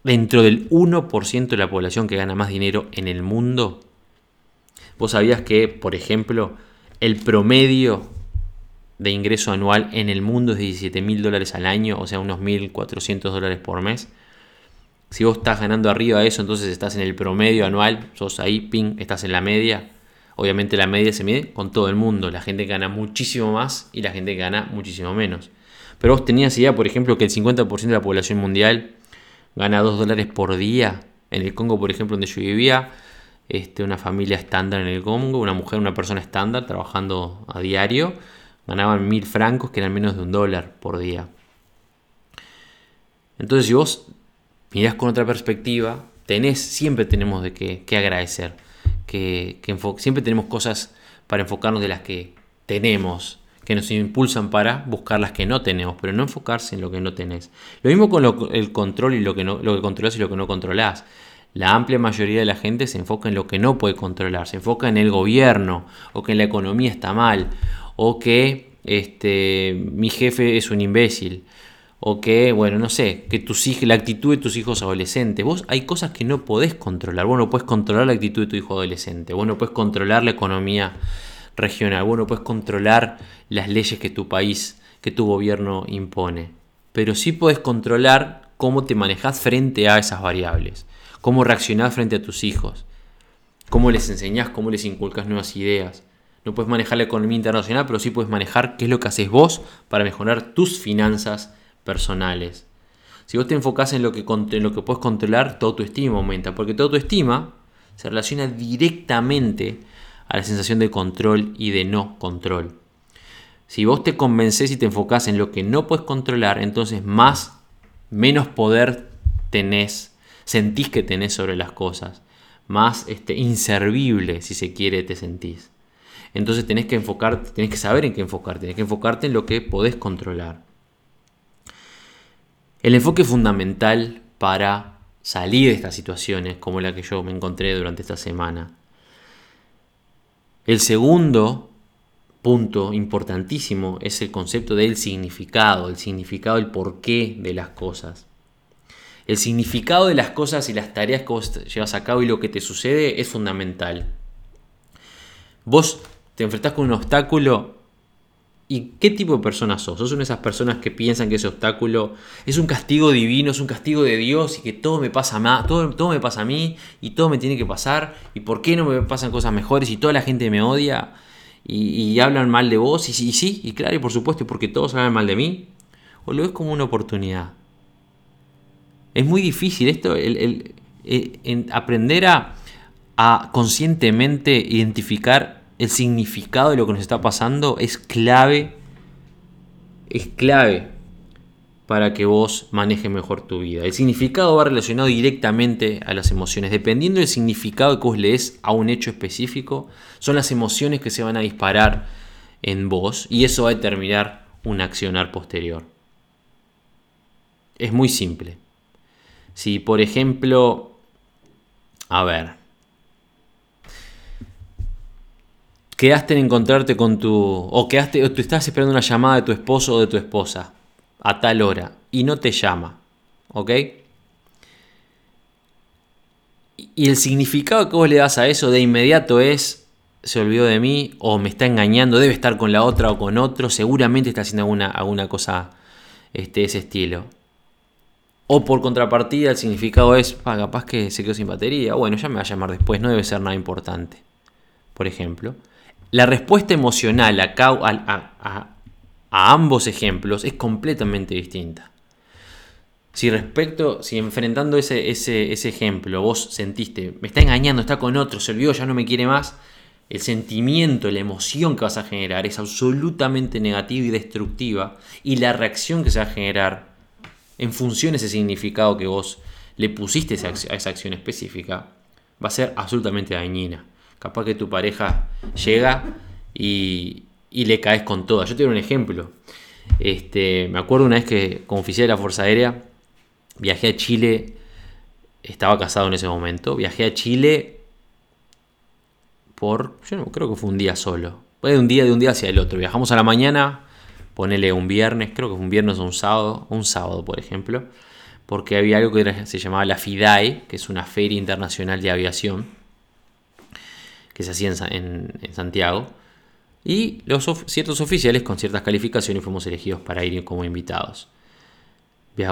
dentro del 1% de la población que gana más dinero en el mundo. ¿Vos sabías que, por ejemplo, el promedio de ingreso anual en el mundo es de 17 mil dólares al año, o sea, unos 1.400 dólares por mes? Si vos estás ganando arriba de eso, entonces estás en el promedio anual, sos ahí, ping, estás en la media. Obviamente la media se mide con todo el mundo, la gente que gana muchísimo más y la gente que gana muchísimo menos. Pero vos tenías idea, por ejemplo, que el 50% de la población mundial gana 2 dólares por día. En el Congo, por ejemplo, donde yo vivía, este, una familia estándar en el Congo, una mujer, una persona estándar trabajando a diario, ganaban mil francos, que eran menos de un dólar por día. Entonces, si vos mirás con otra perspectiva, tenés, siempre tenemos de qué, agradecer. Que, que siempre tenemos cosas para enfocarnos de las que tenemos que nos impulsan para buscar las que no tenemos, pero no enfocarse en lo que no tenés. Lo mismo con el control y lo que, no, controlas y lo que no controlás. La amplia mayoría de la gente se enfoca en lo que no puede controlar, se enfoca en el gobierno, o que la economía está mal, o que este, mi jefe es un imbécil, o que, bueno, no sé, que tus la actitud de tus hijos adolescentes. Vos hay cosas que no podés controlar. Vos no podés controlar la actitud de tu hijo adolescente. Vos no podés controlar la economía regional. Vos no puedes controlar las leyes que tu país, que tu gobierno impone. Pero sí puedes controlar cómo te manejas frente a esas variables. Cómo reaccionás frente a tus hijos. Cómo les enseñás, cómo les inculcas nuevas ideas. No puedes manejar la economía internacional, pero sí puedes manejar qué es lo que haces vos para mejorar tus finanzas personales. Si vos te enfocás en lo que, en lo que puedes controlar, tu autoestima aumenta, porque tu autoestima se relaciona directamente a la sensación de control y de no control. Si vos te convences y te enfocás en lo que no puedes controlar, entonces más, menos poder tenés, sentís que tenés sobre las cosas, más este, inservible, si se quiere, te sentís. Entonces tenés que enfocar, tenés que saber en qué enfocarte, tenés que enfocarte en lo que podés controlar. El enfoque fundamental para salir de estas situaciones, como la que yo me encontré durante esta semana, el segundo punto importantísimo es el concepto del significado, el significado, el porqué de las cosas. El significado de las cosas y las tareas que vos llevas a cabo y lo que te sucede es fundamental. Vos te enfrentás con un obstáculo y qué tipo de persona sos. ¿Sos una de esas personas que piensan que ese obstáculo es un castigo divino, es un castigo de Dios y que todo me pasa a, todo, todo me pasa a mí y todo me tiene que pasar y por qué no me pasan cosas mejores y toda la gente me odia y, hablan mal de vos y, y sí, y claro, y por supuesto, porque todos hablan mal de mí? ¿O lo ves como una oportunidad? Es muy difícil esto, el, aprender a, a conscientemente identificar el significado de lo que nos está pasando es clave, es clave para que vos manejes mejor tu vida. El significado va relacionado directamente a las emociones. Dependiendo del significado que vos lees a un hecho específico, son las emociones que se van a disparar en vos y eso va a determinar un accionar posterior. Es muy simple. Si, por ejemplo, a ver, quedaste en encontrarte con tu. o quedaste, o tú estás esperando una llamada de tu esposo o de tu esposa a tal hora y no te llama, ¿ok? Y el significado que vos le das a eso de inmediato es, se olvidó de mí, o me está engañando, debe estar con la otra o con otro, seguramente está haciendo alguna, alguna cosa este, ese estilo. O por contrapartida, el significado es, ah, capaz que se quedó sin batería. Bueno, ya me va a llamar después, no debe ser nada importante. Por ejemplo, la respuesta emocional a, ambos ejemplos es completamente distinta. Si respecto, si enfrentando ese, ese, ese, ejemplo vos sentiste, me está engañando, está con otro, se olvidó, ya no me quiere más, el sentimiento, la emoción que vas a generar es absolutamente negativa y destructiva y la reacción que se va a generar en función de ese significado que vos le pusiste a esa acción específica, va a ser absolutamente dañina. Capaz que tu pareja llega y, le caes con toda. Yo te doy un ejemplo. Este, me acuerdo una vez que como oficial de la Fuerza Aérea viajé a Chile, estaba casado en ese momento, viajé a Chile por, yo no creo que fue un día solo, fue de un día de un día hacia el otro. Viajamos a la mañana, ponele un viernes, creo que fue un viernes o un sábado, un sábado por ejemplo, porque había algo que se llamaba la FIDAE, que es una feria internacional de aviación, que se hacía en, Santiago, y los ciertos oficiales con ciertas calificaciones fuimos elegidos para ir como invitados.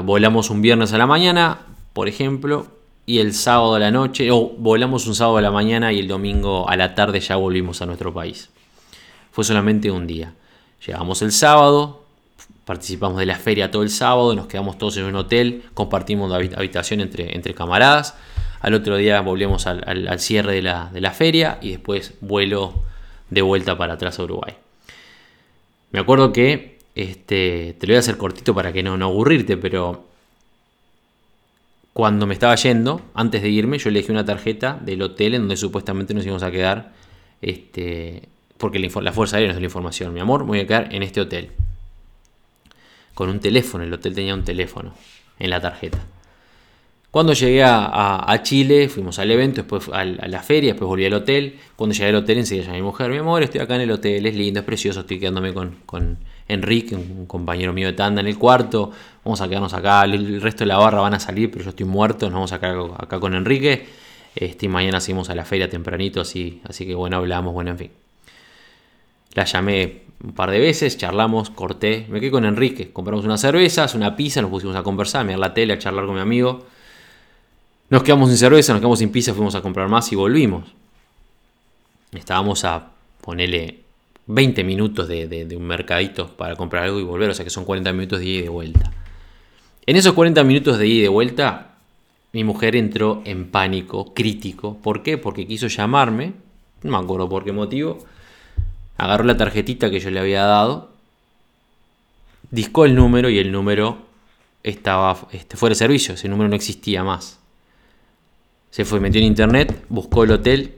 Volamos un viernes a la mañana, por ejemplo, y el sábado a la noche, o volamos un sábado a la mañana y el domingo a la tarde ya volvimos a nuestro país. Fue solamente un día. Llegamos el sábado, participamos de la feria todo el sábado, nos quedamos todos en un hotel, compartimos la habitación entre, camaradas. Al otro día volvemos al, cierre de la, feria y después vuelo de vuelta para atrás a Uruguay. Me acuerdo que, este, te lo voy a hacer cortito para que no, no aburrirte, pero cuando me estaba yendo, antes de irme, yo elegí una tarjeta del hotel en donde supuestamente nos íbamos a quedar este, porque la, Fuerza Aérea nos dio la información, mi amor, voy a quedar en este hotel. Con un teléfono, el hotel tenía un teléfono en la tarjeta. Cuando llegué a, Chile, fuimos al evento, después a, la feria, después volví al hotel. Cuando llegué al hotel, enseguida llamé a mi mujer, mi amor, estoy acá en el hotel, es lindo, es precioso, estoy quedándome con, Enrique, un compañero mío de tanda en el cuarto. Vamos a quedarnos acá, el, resto de la barra van a salir, pero yo estoy muerto, nos vamos a quedar acá con Enrique. Este, mañana seguimos a la feria tempranito, así, así que bueno, hablamos, bueno, en fin. La llamé un par de veces, charlamos, corté, me quedé con Enrique, compramos unas cervezas, una pizza, nos pusimos a conversar, a mirar la tele, a charlar con mi amigo. Nos quedamos sin cerveza, nos quedamos sin pizza, fuimos a comprar más y volvimos. Estábamos a ponerle 20 minutos de, un mercadito para comprar algo y volver, o sea que son 40 minutos de ida y de vuelta. En esos 40 minutos de ida y de vuelta, mi mujer entró en pánico crítico. ¿Por qué? Porque quiso llamarme, no me acuerdo por qué motivo, agarró la tarjetita que yo le había dado, discó el número y el número estaba este, fuera de servicio, ese número no existía más. Se fue, metió en internet, buscó el hotel,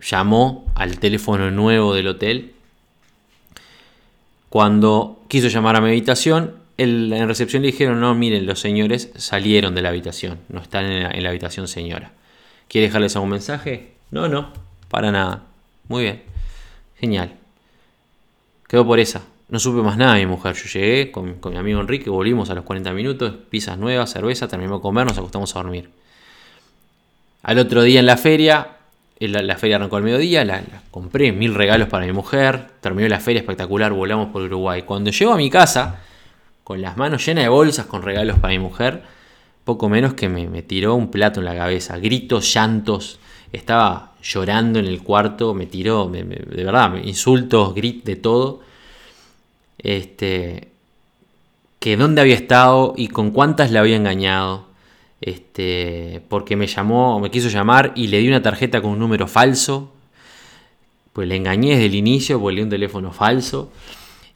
llamó al teléfono nuevo del hotel. Cuando quiso llamar a mi habitación, en recepción le dijeron, no, miren, los señores salieron de la habitación, no están en la, en la habitación señora. ¿Quiere dejarles algún mensaje? No, no, para nada. Muy bien. Genial. Quedó por esa. No supe más nada de mi mujer. Yo llegué con, mi amigo Enrique, volvimos a los 40 minutos, pizzas nuevas, cerveza, terminamos de comer, nos acostamos a dormir. Al otro día en la feria, la, feria arrancó al mediodía, la, compré mil regalos para mi mujer, terminó la feria espectacular, volamos por Uruguay. Cuando llego a mi casa, con las manos llenas de bolsas con regalos para mi mujer, poco menos que me, tiró un plato en la cabeza, gritos, llantos, estaba llorando en el cuarto, me tiró, de verdad, insultos, gritos, de todo. Este, que dónde había estado y con cuántas le había engañado. Este, porque me llamó, me quiso llamar y le di una tarjeta con un número falso. Pues le engañé desde el inicio, porque le un teléfono falso.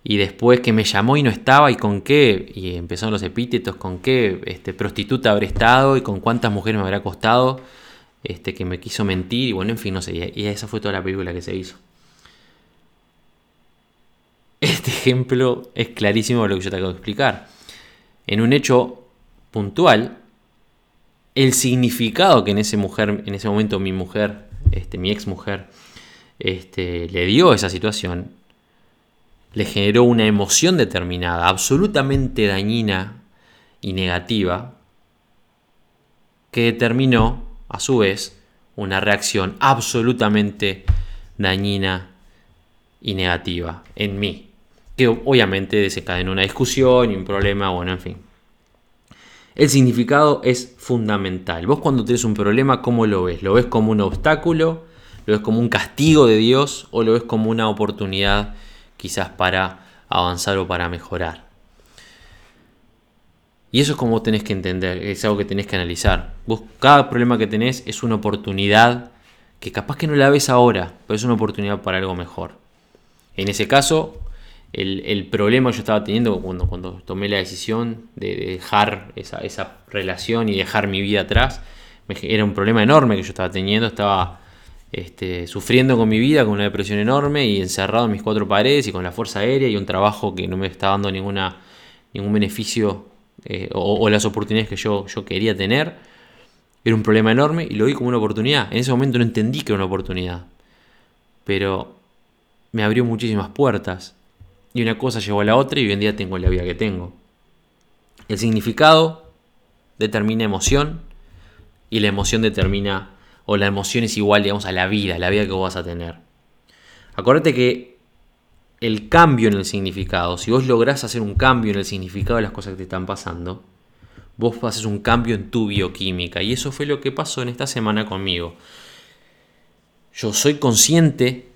Y después que me llamó y no estaba, y con qué, y empezaron los epítetos, con qué este, prostituta habré estado y con cuántas mujeres me habrá costado, este, que me quiso mentir, y bueno, en fin, no sé, y esa fue toda la película que se hizo. Este ejemplo es clarísimo de lo que yo te acabo de explicar. En un hecho puntual, el significado que en ese, mujer, en ese momento mi mujer, este, mi ex mujer, este, le dio a esa situación, le generó una emoción determinada, absolutamente dañina y negativa, que determinó, a su vez, una reacción absolutamente dañina y negativa en mí, que obviamente desencadenó una discusión y un problema, bueno, en fin. El significado es fundamental. Vos cuando tenés un problema, ¿cómo lo ves? ¿Lo ves como un obstáculo? ¿Lo ves como un castigo de Dios? ¿O lo ves como una oportunidad quizás para avanzar o para mejorar. Y eso es como tenés que entender, es algo que tenés que analizar. Vos, cada problema que tenés es una oportunidad que capaz que no la ves ahora, pero es una oportunidad para algo mejor. En ese caso, el, problema que yo estaba teniendo cuando, cuando tomé la decisión de, dejar esa, esa, relación y dejar mi vida atrás, era un problema enorme que yo estaba teniendo, estaba este, sufriendo con mi vida, con una depresión enorme y encerrado en mis cuatro paredes y con la fuerza aérea y un trabajo que no me estaba dando ninguna, ningún beneficio eh, o, las oportunidades que yo, yo quería tener. Era un problema enorme y lo vi como una oportunidad. En ese momento no entendí que era una oportunidad, pero me abrió muchísimas puertas y una cosa llevó a la otra y hoy en día tengo la vida que tengo. El significado determina emoción y la emoción determina o la emoción es igual, digamos, a la vida, la vida que vos vas a tener. Acuérdate que el cambio en el significado, si vos lográs hacer un cambio en el significado de las cosas que te están pasando, vos haces un cambio en tu bioquímica. Y eso fue lo que pasó en esta semana conmigo. Yo soy consciente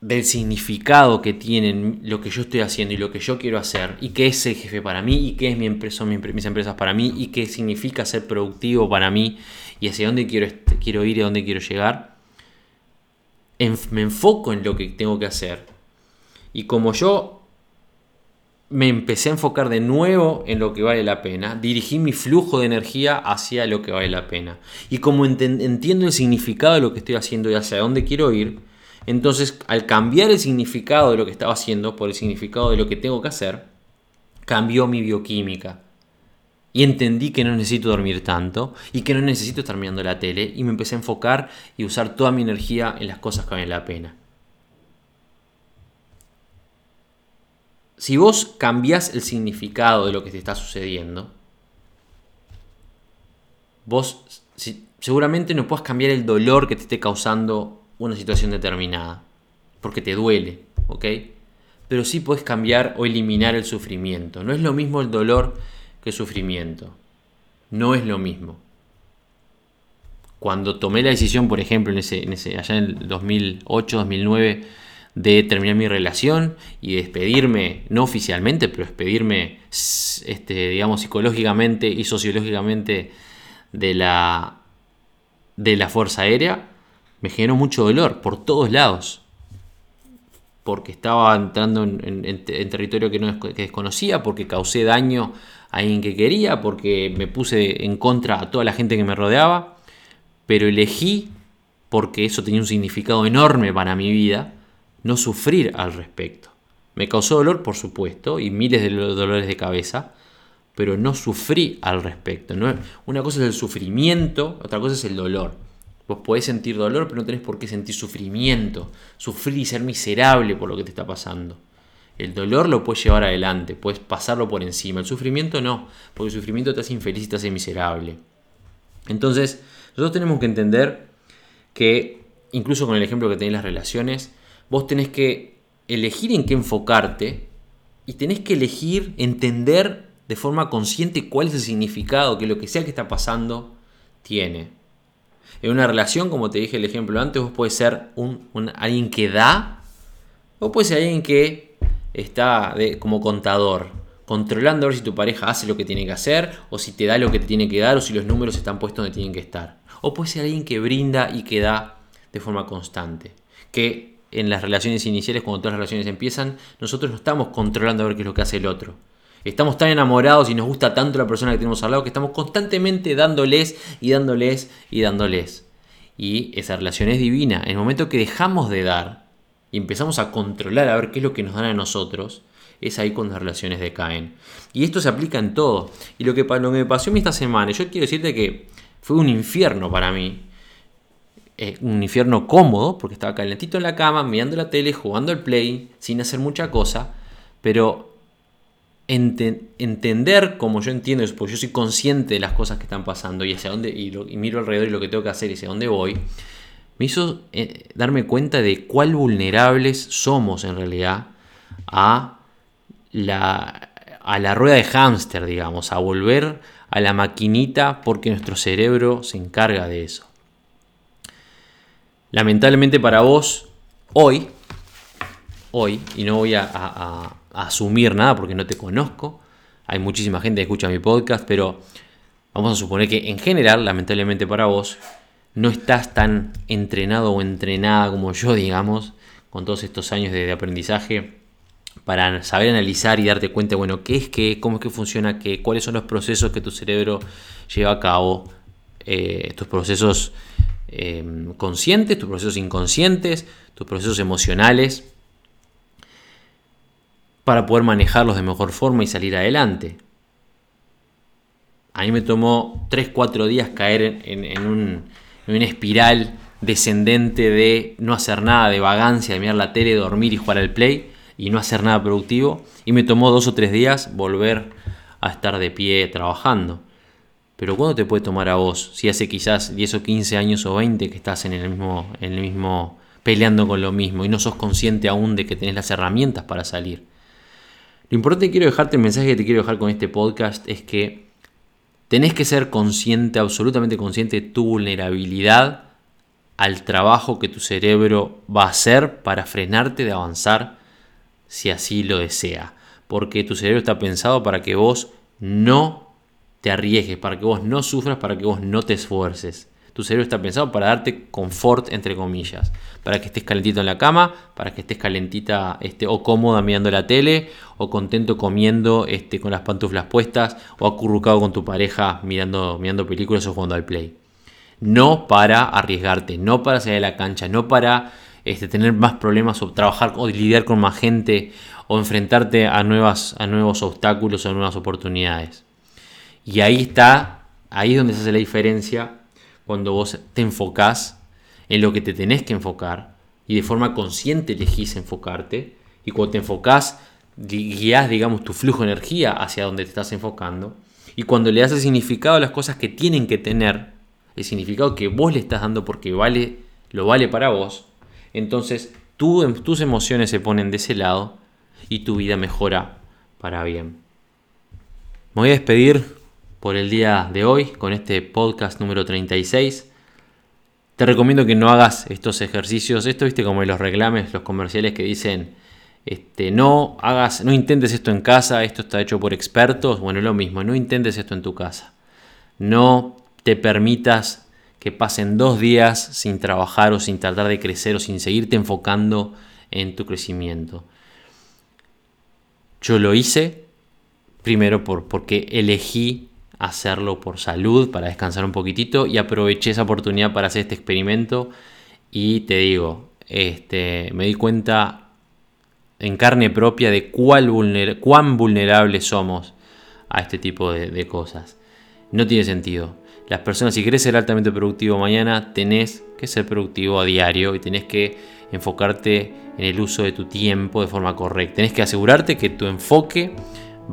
del significado que tienen lo que yo estoy haciendo y lo que yo quiero hacer y qué es el jefe para mí y qué es mi empresa, son mis empresas para mí y qué significa ser productivo para mí y hacia dónde quiero, quiero ir y a dónde quiero llegar, me enfoco en lo que tengo que hacer. Y como yo me empecé a enfocar de nuevo en lo que vale la pena, dirigí mi flujo de energía hacia lo que vale la pena. Y como entiendo el significado de lo que estoy haciendo y hacia dónde quiero ir, entonces al cambiar el significado de lo que estaba haciendo por el significado de lo que tengo que hacer, cambió mi bioquímica y entendí que no necesito dormir tanto y que no necesito estar mirando la tele y me empecé a enfocar y usar toda mi energía en las cosas que valen la pena. Si vos cambiás el significado de lo que te está sucediendo, vos seguramente no puedas cambiar el dolor que te esté causando una situación determinada, porque te duele, ¿ok? Pero sí puedes cambiar o eliminar el sufrimiento. No es lo mismo el dolor que sufrimiento. No es lo mismo. Cuando tomé la decisión, por ejemplo, en ese, allá en el 2008-2009, de terminar mi relación y despedirme, no oficialmente, pero despedirme, este, digamos, psicológicamente y sociológicamente de la, de la Fuerza Aérea, me generó mucho dolor por todos lados. Porque estaba entrando en, territorio que, no, que desconocía, porque causé daño a alguien que quería, porque me puse en contra a toda la gente que me rodeaba, pero elegí, porque eso tenía un significado enorme para mi vida, no sufrir al respecto. Me causó dolor, por supuesto, y miles de dolores de cabeza, pero no sufrí al respecto. una cosa es el sufrimiento, otra cosa es el dolor. Vos podés sentir dolor, pero no tenés por qué sentir sufrimiento, sufrir y ser miserable por lo que te está pasando. El dolor lo puedes llevar adelante, puedes pasarlo por encima. El sufrimiento no, porque el sufrimiento te hace infeliz y te hace miserable. Entonces, nosotros tenemos que entender que, incluso con el ejemplo que tenéis las relaciones, vos tenés que elegir en qué enfocarte y tenés que elegir entender de forma consciente cuál es el significado que lo que sea que está pasando tiene. En una relación, como te dije el ejemplo antes, vos puedes ser un, alguien que da o puedes ser alguien que está como contador, controlando a ver si tu pareja hace lo que tiene que hacer o si te da lo que te tiene que dar o si los números están puestos donde tienen que estar. O puede ser alguien que brinda y que da de forma constante. Que en las relaciones iniciales, cuando todas las relaciones empiezan, nosotros no estamos controlando a ver qué es lo que hace el otro. Estamos tan enamorados y nos gusta tanto la persona que tenemos al lado que estamos constantemente dándoles y dándoles y dándoles. Y esa relación es divina. En el momento que dejamos de dar y empezamos a controlar a ver qué es lo que nos dan a nosotros, es ahí cuando las relaciones decaen. Y esto se aplica en todo. Y lo que, lo que me pasó a mí esta semana, yo quiero decirte que fue un infierno para mí. Eh, un infierno cómodo, porque estaba calentito en la cama, mirando la tele, jugando al play, sin hacer mucha cosa, pero entender como yo entiendo, porque yo soy consciente de las cosas que están pasando y hacia dónde, y, miro alrededor y lo que tengo que hacer y hacia dónde voy, me hizo eh, darme cuenta de cuál vulnerables somos en realidad a la, a la rueda de hámster, digamos, a volver a la maquinita porque nuestro cerebro se encarga de eso. Lamentablemente para vos, hoy, hoy, y no voy a, asumir nada porque no te conozco, hay muchísima gente que escucha mi podcast, pero vamos a suponer que en general, lamentablemente para vos, no estás tan entrenado o entrenada como yo, digamos, con todos estos años de, aprendizaje, para saber analizar y darte cuenta, bueno, qué es qué, cómo es que funciona qué, cuáles son los procesos que tu cerebro lleva a cabo, eh, estos procesos Em, conscientes, tus procesos inconscientes, tus procesos emocionales, para poder manejarlos de mejor forma y salir adelante. A mí me tomó 3-4 días caer en, un, en una espiral descendente de no hacer nada, de vagancia, de mirar la tele, dormir y jugar al play y no hacer nada productivo. Y me tomó dos o tres días volver a estar de pie trabajando. Pero ¿cuándo te puede tomar a vos? Si hace quizás 10 o 15 años o 20 que estás en el mismo, en el mismo peleando con lo mismo y no sos consciente aún de que tenés las herramientas para salir. Lo importante que quiero dejarte, el mensaje que te quiero dejar con este podcast es que tenés que ser consciente, absolutamente consciente de tu vulnerabilidad al trabajo que tu cerebro va a hacer para frenarte de avanzar si así lo desea. Porque tu cerebro está pensado para que vos no te arriesgues, para que vos no sufras, para que vos no te esfuerces. Tu cerebro está pensado para darte confort, entre comillas, para que estés calentito en la cama, para que estés calentita este, o cómoda mirando la tele, o contento comiendo este, con las pantuflas puestas, o acurrucado con tu pareja mirando, mirando películas o jugando al play. No para arriesgarte, no para salir de la cancha, no para este, tener más problemas o trabajar o lidiar con más gente o enfrentarte a, nuevas, a nuevos obstáculos o nuevas oportunidades. Y ahí está, ahí es donde se hace la diferencia cuando vos te enfocás en lo que te tenés que enfocar y de forma consciente elegís enfocarte. Y cuando te enfocás, guías, digamos, tu flujo de energía hacia donde te estás enfocando. Y cuando le das el significado a las cosas que tienen que tener, el significado que vos le estás dando porque vale, lo vale para vos, entonces tus emociones se ponen de ese lado y tu vida mejora para bien. Me voy a despedir por el día de hoy con este podcast número 36. Te recomiendo que no hagas estos ejercicios. Esto, viste, como los reclames, los comerciales que dicen, este, no hagas, no intentes esto en casa, esto está hecho por expertos. Bueno, lo mismo, no intentes esto en tu casa. No te permitas que pasen dos días sin trabajar o sin tratar de crecer o sin seguirte enfocando en tu crecimiento. Yo lo hice primero por, porque elegí hacerlo por salud, para descansar un poquitito y aproveché esa oportunidad para hacer este experimento y te digo, este, me di cuenta en carne propia de cuál cuán vulnerables somos a este tipo de, cosas. No tiene sentido. las personas, si querés ser altamente productivo mañana, tenés que ser productivo a diario y tenés que enfocarte en el uso de tu tiempo de forma correcta. Tenés que asegurarte que tu enfoque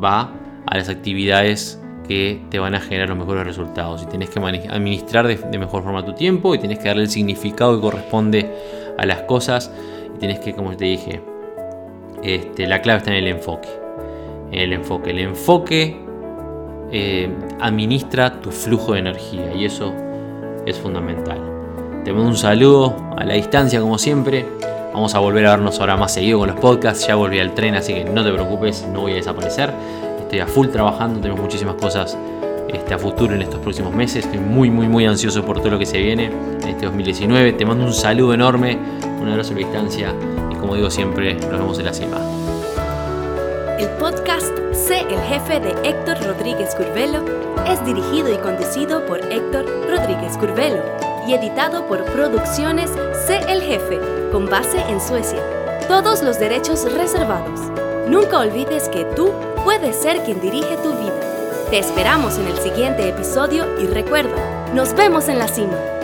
va a las actividades que te van a generar los mejores resultados. Y tenés que administrar de, mejor forma tu tiempo y tenés que darle el significado que corresponde a las cosas. Y tenés que, como te dije, este, la clave está en el enfoque. En el enfoque. El enfoque eh, administra tu flujo de energía y eso es fundamental. Te mando un saludo a la distancia como siempre. Vamos a volver a vernos ahora más seguido con los podcasts. Ya volví al tren, así que no te preocupes, no voy a desaparecer. A full trabajando, tenemos muchísimas cosas este, a futuro en estos próximos meses. Estoy muy, muy, muy ansioso por todo lo que se viene en este 2019. Te mando un saludo enorme, un abrazo a la distancia y como digo siempre, nos vemos en la cima. El podcast Sé el jefe de Héctor Rodríguez Curvelo es dirigido y conducido por Héctor Rodríguez Curvelo y editado por Producciones Sé el jefe, con base en Suecia. Todos los derechos reservados. Nunca olvides que tú puedes ser quien dirige tu vida. Te esperamos en el siguiente episodio y recuerda, nos vemos en la cima.